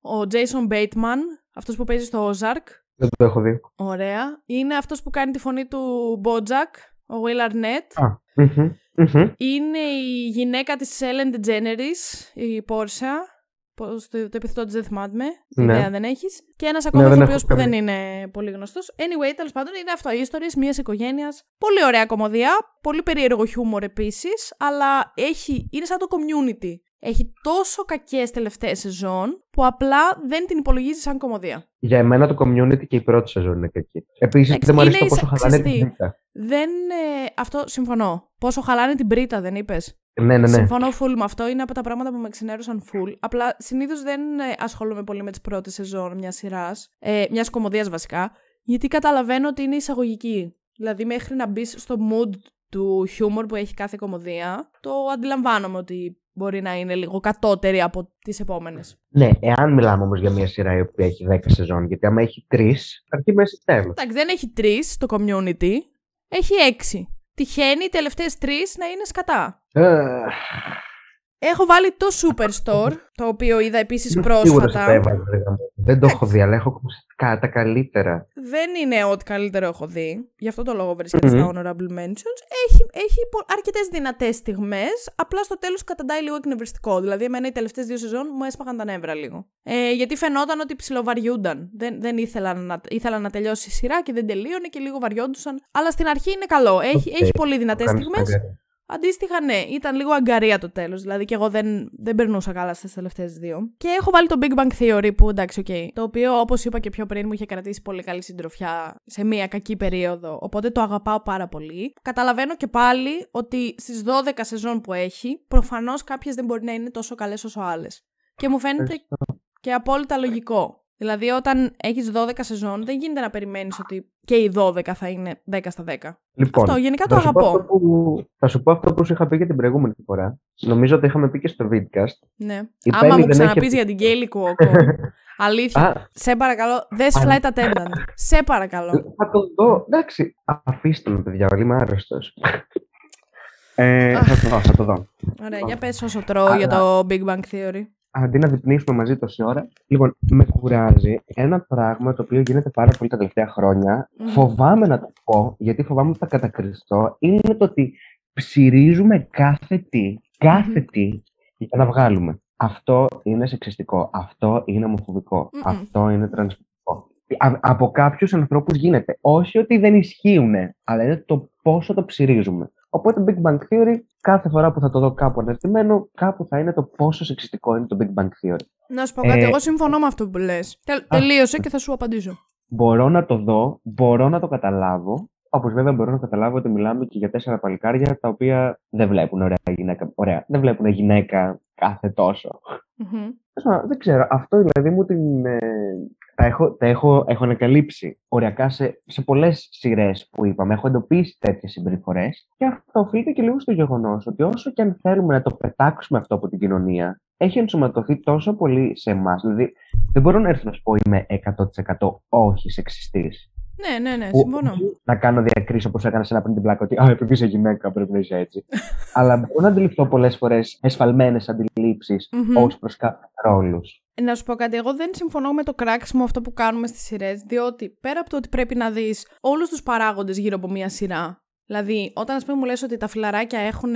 ο Jason Bateman, αυτός που παίζει στο Ozark. Δεν το έχω δει. Ωραία. Είναι αυτός που κάνει τη φωνή του Bojack, ο Will Arnett. Α, Είναι η γυναίκα της Ellen DeGeneres, η Πόρσα. Πώς, το, το επιθετό της δεν θυμάμαι. Ναι. Ιδέα δεν έχεις. Και ένας ακόμα ναι, ηθοποιός που δεν είναι πολύ γνωστός. Anyway, τέλος πάντων είναι αυτό. Οι ιστορίες μιας οικογένειας. Πολύ ωραία κομμωδία. Πολύ περίεργο χιούμορ επίσης. Αλλά έχει, είναι σαν το community. Έχει τόσο κακές τελευταίες σεζόν που απλά δεν την υπολογίζεις σαν κομμωδία. Για εμένα το community και η πρώτη σεζόν είναι κακή. Επίσης δεν μου αρέσει το πόσο χαλάνε την πρίτα. Δεν. Ε, αυτό συμφωνώ. Πόσο χαλάνε την πρίτα, δεν είπες; Ναι, ναι, ναι. Συμφωνώ full με αυτό. Είναι από τα πράγματα που με ξενέρωσαν full. Απλά συνήθως δεν ε, ασχολούμαι πολύ με τις πρώτες σεζόν μιας σειράς. Ε, μιας κομμωδίας βασικά. Γιατί καταλαβαίνω ότι είναι εισαγωγική. Δηλαδή, μέχρι να μπεις στο mood του χιούμορ που έχει κάθε κομμωδία, το αντιλαμβάνομαι ότι μπορεί να είναι λίγο κατώτερη από τις επόμενες. Ναι, εάν μιλάμε όμως για μια σειρά η οποία έχει 10 σεζόν, γιατί άμα έχει 3, αρχή μέση τέλο. Εντάξει, δεν έχει 3 το community, έχει 6 τυχαίνει οι τελευταίες τρεις να είναι σκατά. Ε. Έχω βάλει το Superstore, το οποίο είδα επίσης πρόσφατα. Δεν το έχω δει, αλλά έχω τα καλύτερα. Δεν είναι ό,τι καλύτερο έχω δει. Γι' αυτό το λόγο βρίσκεται στα Honorable Mentions. Έχει, έχει αρκετές δυνατές στιγμές. Απλά στο τέλος καταντάει λίγο εκνευριστικό. Δηλαδή, εμένα οι τελευταίες δύο σεζόν μου έσπαγαν τα νεύρα λίγο. Ε, γιατί φαινόταν ότι ψιλοβαριούνταν. Δεν, δεν ήθελαν να, ήθελαν να τελειώσει η σειρά και δεν τελείωνε και λίγο βαριόντουσαν. Αλλά στην αρχή είναι καλό. Έχει, okay. έχει πολύ δυνατές στιγμές. Αντίστοιχα, ναι, ήταν λίγο αγγαρεία το τέλος. Δηλαδή και εγώ δεν, δεν περνούσα καλά στις τελευταίες δύο. Και έχω βάλει το Big Bang Theory που εντάξει, OK. Okay, το οποίο, όπως είπα και πιο πριν, μου είχε κρατήσει πολύ καλή συντροφιά σε μία κακή περίοδο. Οπότε το αγαπάω πάρα πολύ. Καταλαβαίνω και πάλι ότι στις 12 σεζόν που έχει, προφανώς κάποιες δεν μπορεί να είναι τόσο καλές όσο άλλες. Και μου φαίνεται και απόλυτα λογικό. Δηλαδή, όταν έχεις 12 σεζόν, δεν γίνεται να περιμένεις ότι και οι 12 θα είναι 10 στα 10. Λοιπόν, αυτό γενικά το αγαπώ. Που, θα σου πω αυτό που σου είχα πει και την προηγούμενη φορά. Νομίζω ότι είχαμε πει και στο Vidcast. Ναι. Η Άμα μου ξαναπείς έχει... για την Κέιλι Κουόκο. Αλήθεια. σε παρακαλώ, δες flight attendant. σε παρακαλώ. Θα το δω. Εντάξει, αφήστε με, παιδιά, είμαι άρρωστος. ε, θα το δω, θα το δω. Ωραία, για πες όσο τρώω για το Big Bang Theory αντί να διπνήσουμε μαζί τόση ώρα. Λοιπόν, με κουράζει ένα πράγμα το οποίο γίνεται πάρα πολύ τα τελευταία χρόνια. Φοβάμαι να το πω, γιατί φοβάμαι ότι θα κατακριστώ. Είναι το ότι ψυρίζουμε κάθε τι, κάθε τι για να βγάλουμε. Αυτό είναι σεξιστικό. Αυτό είναι ομοφοβικό. Αυτό είναι τρανσφοβικό. Από κάποιους ανθρώπους γίνεται. Όχι ότι δεν ισχύουν, αλλά είναι το πόσο το ψυρίζουμε. Οπότε Big Bang Theory, κάθε φορά που θα το δω κάπου αναρτημένο, κάπου θα είναι το πόσο σεξιστικό είναι το Big Bang Theory. Να σου πω κάτι, ε, εγώ συμφωνώ με αυτό που λες. Τελείωσε και θα σου απαντήσω. Μπορώ να το δω, μπορώ να το καταλάβω. Όπως βέβαια μπορώ να καταλάβω ότι μιλάμε και για τέσσερα παλικάρια τα οποία δεν βλέπουν ωραία γυναίκα. Ωραία, δεν βλέπουν γυναίκα κάθε τόσο. Mm-hmm. Δεν ξέρω. Αυτό δηλαδή μου την, ε, τα έχω, τα έχω, έχω ανακαλύψει οριακά σε, σε πολλές σειρές που είπαμε. Έχω εντοπίσει τέτοιες συμπεριφορές. Και αυτό οφείλεται και λίγο στο γεγονός ότι όσο και αν θέλουμε να το πετάξουμε αυτό από την κοινωνία, έχει ενσωματωθεί τόσο πολύ σε εμάς. Δηλαδή, δεν μπορώ να έρθω να σου πω είμαι 100% όχι σεξιστής. Ναι, ναι, ναι, συμφωνώ. Να κάνω διακρίσεις όπως έκανα σε ένα πριν την πλάκα, ότι Α, επειδή είσαι γυναίκα, πρέπει να είσαι έτσι. Αλλά μπορώ να αντιληφθώ πολλές φορές εσφαλμένες αντιλήψεις mm-hmm. ως προς κάποιου ρόλους. Να σου πω κάτι, εγώ δεν συμφωνώ με το κράξιμο αυτό που κάνουμε στις σειρές, διότι πέρα από το ότι πρέπει να δεις όλους τους παράγοντες γύρω από μία σειρά. Δηλαδή, όταν ας πούμε μου λες ότι τα φιλαράκια έχουν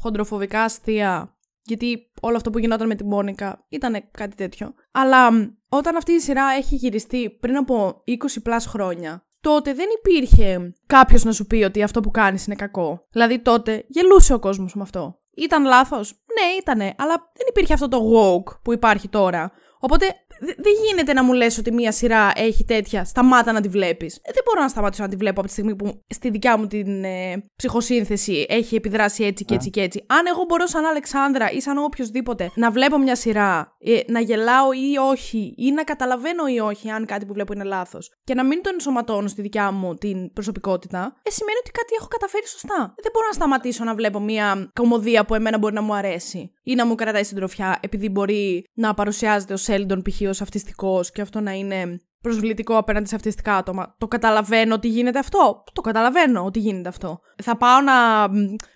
χοντροφοβικά αστεία γιατί όλο αυτό που γινόταν με την Μόνικα ήταν κάτι τέτοιο. Αλλά όταν αυτή η σειρά έχει γυριστεί πριν από 20 πλάς χρόνια, τότε δεν υπήρχε κάποιος να σου πει ότι αυτό που κάνεις είναι κακό. Δηλαδή τότε γελούσε ο κόσμος με αυτό. Ήταν λάθος; Ναι, ήτανε, αλλά δεν υπήρχε αυτό το woke που υπάρχει τώρα. Οπότε δεν γίνεται να μου λες ότι μία σειρά έχει τέτοια, σταμάτα να τη βλέπεις. Ε, δεν μπορώ να σταματήσω να τη βλέπω από τη στιγμή που στη δικιά μου την ε, ψυχοσύνθεση έχει επιδράσει έτσι και έτσι και έτσι. Αν εγώ μπορώ σαν Αλεξάνδρα ή σαν οποιοδήποτε να βλέπω μια σειρά, ε, να γελάω ή όχι, ή να καταλαβαίνω ή όχι αν κάτι που βλέπω είναι λάθος και να μην το ενσωματώνω στη δικιά μου την προσωπικότητα, ε, σημαίνει ότι κάτι έχω καταφέρει σωστά. Δεν μπορώ να σταματήσω να βλέπω μια κομμωδία που εμένα μπορεί να μου αρέσει ή να μου κρατάει συντροφιά επειδή μπορεί να παρουσιάζεται ο Σέλντον π.χ. ως αυτιστικός και αυτό να είναι προσβλητικό απέναντι σε αυτιστικά άτομα. Το καταλαβαίνω ότι γίνεται αυτό. Το καταλαβαίνω ότι γίνεται αυτό. Θα πάω να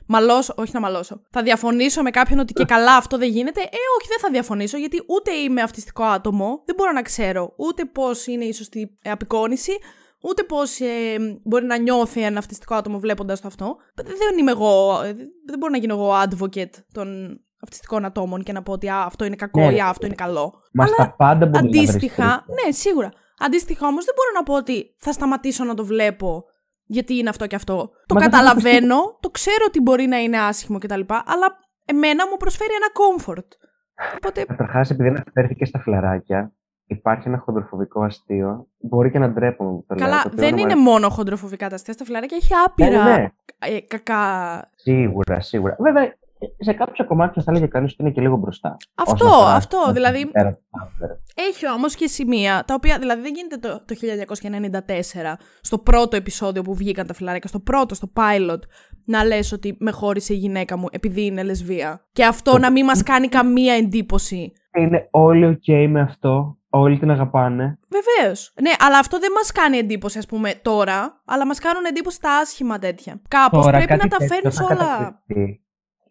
μαλώσω, όχι να μαλώσω. Θα διαφωνήσω με κάποιον ότι και καλά αυτό δεν γίνεται. Ε, όχι, δεν θα διαφωνήσω, γιατί ούτε είμαι αυτιστικό άτομο, δεν μπορώ να ξέρω ούτε πώς είναι η σωστή απεικόνηση, ούτε πώς ε, μπορεί να νιώθει ένα αυτιστικό άτομο βλέποντας το αυτό. Δεν είμαι εγώ, ε, δεν μπορώ να γίνω εγώ advocate των αυτιστικών ατόμων και να πω ότι α, αυτό είναι κακό ναι, ή α, αυτό είναι καλό. Μα στα πάντα μπορεί αντίστοιχα, να ναι, σίγουρα. Αντίστοιχα όμως δεν μπορώ να πω ότι θα σταματήσω να το βλέπω γιατί είναι αυτό και αυτό. Το καταλαβαίνω, το ξέρω ότι μπορεί να είναι άσχημο κτλ. Αλλά εμένα μου προσφέρει ένα comfort. Οπότε... Καταρχάς, επειδή αναφέρθηκε στα φλαράκια, υπάρχει ένα χοντροφοβικό αστείο. Μπορεί και να ντρέπω. Το Καλά, λέω, δεν είναι μόνο χοντροφοβικά τα αστεία. Στα φλαράκια έχει άπειρα ναι, ναι. Ε, κακά. Σίγουρα, σίγουρα. Βέβαια, σε κάποια κομμάτια θα έλεγε κανείς ότι είναι και λίγο μπροστά. Αυτό, αυτό. Δηλαδή. Έχει όμως και σημεία τα οποία. Δηλαδή δεν γίνεται το, το 1994, στο πρώτο επεισόδιο που βγήκαν τα φιλαράκια, στο πρώτο, στο pilot, να λες ότι με χώρισε η γυναίκα μου επειδή είναι λεσβία. Και αυτό να μην μας κάνει καμία εντύπωση. Είναι όλοι OK με αυτό. Όλοι την αγαπάνε. Βεβαίως. Ναι, αλλά αυτό δεν μας κάνει εντύπωση, ας πούμε, τώρα, αλλά μας κάνουν εντύπωση τα άσχημα τέτοια. Κάπως πρέπει να τα φέρνει όλα.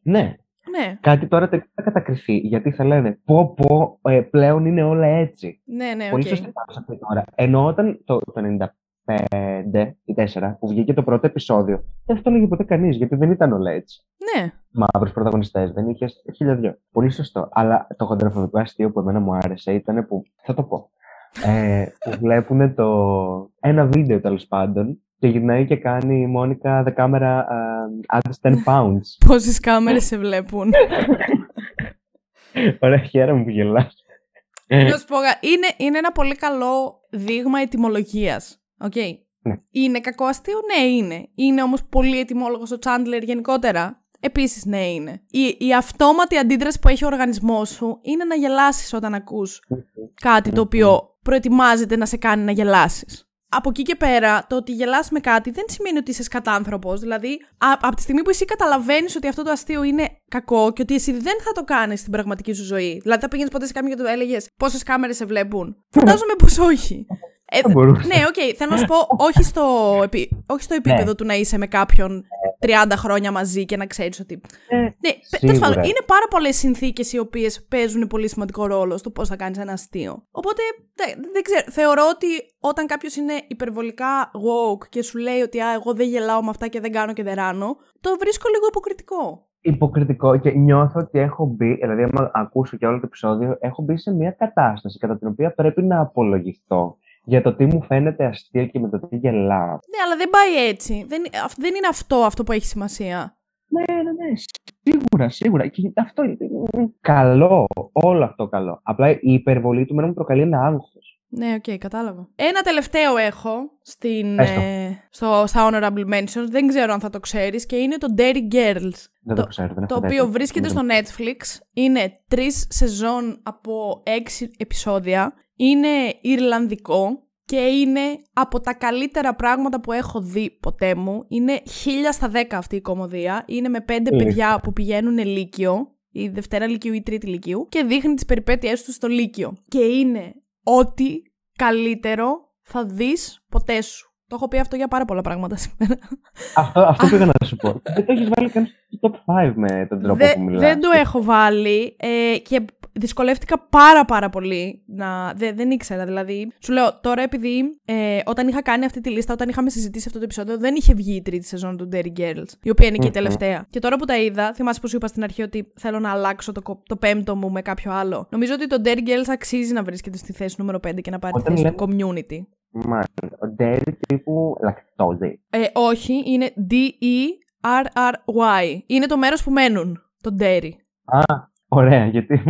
Ναι. ναι. Κάτι τώρα δεν θα κατακριθεί, γιατί θα λένε πω πω ε, πλέον είναι όλα έτσι. Ναι, ναι, Πολύ okay. σωστή αυτή τώρα. Ενώ όταν το, το 95 ή 4 που βγήκε το πρώτο επεισόδιο, δεν αυτό έλεγε ποτέ κανείς, γιατί δεν ήταν όλα έτσι. Ναι. Μαύρους πρωταγωνιστές, δεν είχε χίλια δυο. Πολύ σωστό. Αλλά το χοντροφοβικό αστείο που εμένα μου άρεσε ήταν που. Θα το πω. ε, που βλέπουν το. Ένα βίντεο τέλος πάντων και γυρνάει και κάνει η Μόνικα the camera uh, adds 10 pounds. Πόσες κάμερες σε βλέπουν. Ωραία, χαίρομαι που γελάς. Να σου πω, είναι, είναι ένα πολύ καλό δείγμα ετοιμολογίας. Okay. Ναι. Είναι κακό αστείο, ναι είναι. Είναι όμως πολύ ετοιμόλογος ο Τσάντλερ γενικότερα; Επίσης, ναι, είναι. Η, η αυτόματη αντίδραση που έχει ο οργανισμός σου είναι να γελάσεις όταν ακούς κάτι το οποίο προετοιμάζεται να σε κάνει να γελάσεις από εκεί και πέρα, το ότι γελάς με κάτι δεν σημαίνει ότι είσαι κατάνθρωπος. Δηλαδή, από τη στιγμή που εσύ καταλαβαίνεις ότι αυτό το αστείο είναι κακό και ότι εσύ δεν θα το κάνεις στην πραγματική σου ζωή. Δηλαδή, θα πήγαινες ποτέ σε κάποιον και του έλεγες πόσες κάμερες σε βλέπουν; Φαντάζομαι πως όχι. Ε, ναι, OK, okay, θέλω να σου πω, όχι στο, όχι στο επίπεδο ναι. του να είσαι με κάποιον 30 χρόνια μαζί και να ξέρεις ότι. Ε, ναι, τέλος πάντων, είναι πάρα πολλές συνθήκες οι οποίες παίζουν πολύ σημαντικό ρόλο στο πώς θα κάνεις ένα αστείο. Οπότε, δεν, ξέρω. Θεωρώ ότι όταν κάποιος είναι υπερβολικά woke και σου λέει ότι Α, εγώ δεν γελάω με αυτά και δεν κάνω και δεν ράνω, το βρίσκω λίγο υποκριτικό υποκριτικό και νιώθω ότι έχω μπει, δηλαδή άμα ακούσω και όλο το επεισόδιο, έχω μπει σε μια κατάσταση κατά την οποία πρέπει να απολογηθώ για το τι μου φαίνεται αστείο και με το τι γελάω. Ναι, αλλά δεν πάει έτσι. Δεν, δεν είναι αυτό αυτό που έχει σημασία. Ναι, ναι, ναι. Σίγουρα, σίγουρα. Και αυτό είναι καλό. Όλο αυτό καλό. Απλά η υπερβολή του μένα μου προκαλεί ένα άγχος. Ναι, OK, okay, κατάλαβα. Ένα τελευταίο έχω στην, ε, στο, στα Honorable Mentions. Δεν ξέρω αν θα το ξέρεις και είναι το Derry Girls. Δεν το, το ξέρω, δεν Το οποίο βρίσκεται στο Netflix. Είναι τρεις σεζόν από έξι επεισόδια είναι Ιρλανδικό και είναι από τα καλύτερα πράγματα που έχω δει ποτέ μου. Είναι χίλια στα δέκα αυτή η κομμωδία. Είναι με πέντε παιδιά που πηγαίνουν λύκειο, η Δευτέρα Λυκείου ή Τρίτη Λυκείου, και δείχνει τις περιπέτειές τους στο Λύκειο. Και είναι ό,τι καλύτερο θα δεις ποτέ σου. Το έχω πει αυτό για πάρα πολλά πράγματα σήμερα. Αυτό, αυτό πήγα να σου πω. δεν το έχεις βάλει καν στο top 5 με τον τρόπο που μιλάς. Δεν το έχω βάλει ε, και δυσκολεύτηκα πάρα πάρα πολύ να... Δε, δεν ήξερα δηλαδή. Σου λέω τώρα επειδή ε, όταν είχα κάνει αυτή τη λίστα, όταν είχαμε συζητήσει αυτό το επεισόδιο, δεν είχε βγει η τρίτη σεζόν του Dairy Girls, η οποία είναι και η τελευταία. Και τώρα που τα είδα, θυμάσαι που σου είπα στην αρχή ότι θέλω να αλλάξω το, το πέμπτο μου με κάποιο άλλο. Νομίζω ότι το Dairy Girls αξίζει να βρίσκεται στη θέση νούμερο 5 και να πάρει τη θέση του community. Μάλιστα. Ο Dairy τύπου λακτόζη. Ε, όχι, είναι D-E-R-R-Y. Είναι το μέρος που μένουν. Το Dairy. Α, Ωραία, γιατί.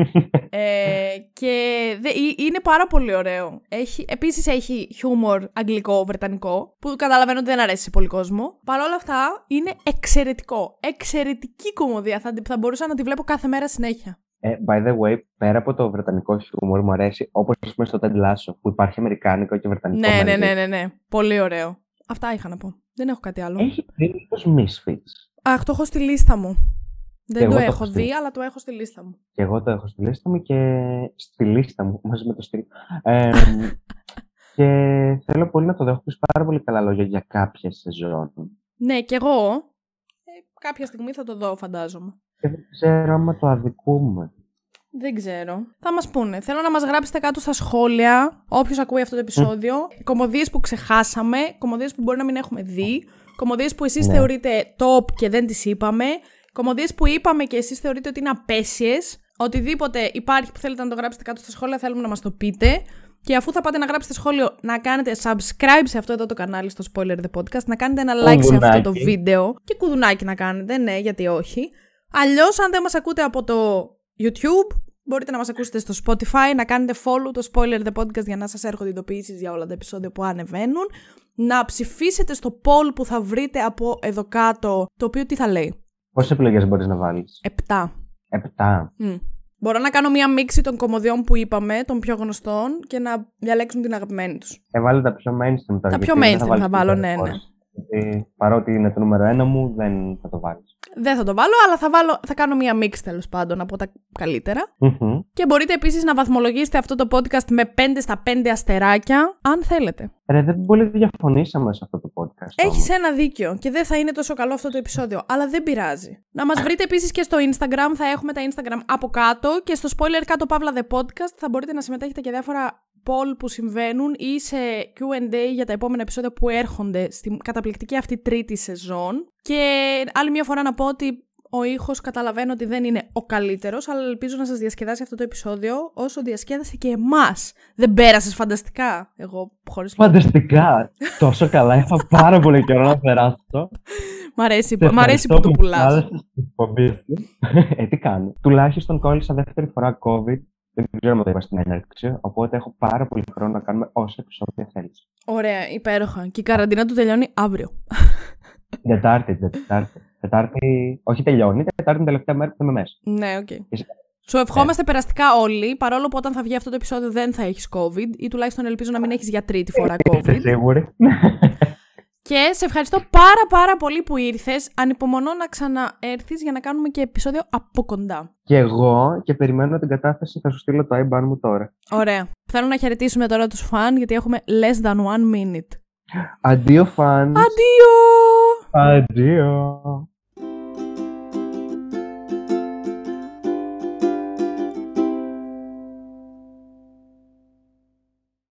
Ε, και δε, ε- είναι πάρα πολύ ωραίο. Έχει, επίσης έχει χιούμορ αγγλικό, βρετανικό, που καταλαβαίνω ότι δεν αρέσει σε πολύ κόσμο. Παρ' όλα αυτά είναι εξαιρετικό. Εξαιρετική κομμωδία. Θα, θα μπορούσα να τη βλέπω κάθε μέρα συνέχεια. Ε, by the way, πέρα από το βρετανικό χιούμορ μου αρέσει, όπως ας πούμε στο Ted Lasso, που υπάρχει αμερικάνικο και βρετανικό Ναι, ναι, μαζί. ναι, ναι, ναι. Πολύ ωραίο. Αυτά είχα να πω. Δεν έχω κάτι άλλο. Έχει περίπτωση Misfits. Αχ, το έχω στη λίστα μου. Δεν εγώ το το έχω έχω στη- δει, αλλά το έχω στη λίστα μου. Και εγώ το έχω στη λίστα μου και στη λίστα μου, μαζί με το στυλ. Ε, και θέλω πολύ να το δω. Έχω πει πάρα πολύ καλά λόγια για κάποιες σεζόν. Ναι, κι εγώ. Ε, κάποια στιγμή θα το δω, φαντάζομαι. Και δεν ξέρω άμα το αδικούμε. Δεν ξέρω. Θα μας πούνε. Θέλω να μας γράψετε κάτω στα σχόλια, όποιος ακούει αυτό το επεισόδιο, κομμωδίες που ξεχάσαμε, κομμωδίες που μπορεί να μην έχουμε δει, κομμωδίες που εσείς Ναι. θεωρείτε top και δεν τις είπαμε, κομμωδίες που είπαμε και εσείς θεωρείτε ότι είναι απέσιες, οτιδήποτε υπάρχει που θέλετε να το γράψετε κάτω στα σχόλια θέλουμε να μας το πείτε. Και αφού θα πάτε να γράψετε σχόλιο, να κάνετε subscribe σε αυτό εδώ το κανάλι στο Spoiler The Podcast, να κάνετε ένα like σε αυτό το Κουδουνάκι. βίντεο και κουδουνάκι να κάνετε, ναι, γιατί όχι. Αλλιώς, αν δεν μας ακούτε από το YouTube, μπορείτε να μας ακούσετε στο Spotify, να κάνετε follow το Spoiler The Podcast για να σας έρχονται ειδοποιήσεις για όλα τα επεισόδια που ανεβαίνουν. Να ψηφίσετε στο poll που θα βρείτε από εδώ κάτω, το οποίο τι θα λέει; Πόσες επιλογές μπορείς να βάλεις; 7. Επτά. Μμ. Μπορώ να κάνω μία μίξη των κομμωδιών που είπαμε, των πιο γνωστών, και να διαλέξουν την αγαπημένη τους. Έβαλε τα πιο mainstream τώρα. Τα γιατί πιο δεν mainstream θα βάλεις βάλω, την ναι, Dark ναι. Horse. Γιατί παρότι είναι το νούμερο ένα μου, δεν θα το βάλεις. Δεν θα το βάλω, αλλά θα, βάλω, θα κάνω μία μίξη τέλος πάντων από τα καλύτερα. Μμμ. Και μπορείτε επίσης να βαθμολογήσετε αυτό το podcast με 5 στα 5 αστεράκια, αν θέλετε. Ρε, δεν πολύ διαφωνήσαμε σε αυτό το podcast. Έχεις όμως. ένα δίκιο και δεν θα είναι τόσο καλό αυτό το επεισόδιο, αλλά δεν πειράζει. Να μας βρείτε επίσης και στο Instagram, θα έχουμε τα Instagram από κάτω και στο spoiler κάτω παύλα the podcast θα μπορείτε να συμμετέχετε και διάφορα poll που συμβαίνουν ή σε Q&A για τα επόμενα επεισόδια που έρχονται στην καταπληκτική αυτή τρίτη σεζόν. Και άλλη μια φορά να πω ότι ο ήχος καταλαβαίνω ότι δεν είναι ο καλύτερος, αλλά ελπίζω να σας διασκεδάσει αυτό το επεισόδιο όσο διασκέδασε και εμάς. Δεν πέρασες φανταστικά, εγώ χωρίς λόγο. Φανταστικά! Τόσο καλά. Είχα πάρα πολύ καιρό να περάσω. Μ' αρέσει, Σε μ' αρέσει που ευχαριστώ το μου πουλάς. κάλεσες στην εκπομπή σου. ε, τι κάνω. Τουλάχιστον κόλλησα δεύτερη φορά COVID. Δεν ξέρω αν το είπα στην έναρξη. Οπότε έχω πάρα πολύ χρόνο να κάνουμε όσα επεισόδια θέλεις. Ωραία, υπέροχα. Και η καραντίνα του τελειώνει αύριο. Τετάρτη, Τετάρτη. Τετάρτη, όχι τελειώνει. Τετάρτη είναι η τελευταία μέρα που θα είμαι μέσα. ναι, οκ. Είσαι- Σου ευχόμαστε περαστικά όλοι, παρόλο που όταν θα βγει αυτό το επεισόδιο δεν θα έχεις COVID ή τουλάχιστον ελπίζω να μην έχεις για τρίτη φορά Είστε COVID. σίγουροι. Και σε ευχαριστώ πάρα πάρα πολύ που ήρθες. Ανυπομονώ να ξαναέρθεις για να κάνουμε και επεισόδιο από κοντά. και εγώ και περιμένω την κατάθεση. Θα σου στείλω το IBAN μου τώρα. Ωραία. Θέλω να χαιρετήσουμε τώρα τους φαν γιατί έχουμε less than one minute. Αντίο, fans. Αντίο! Αντίο.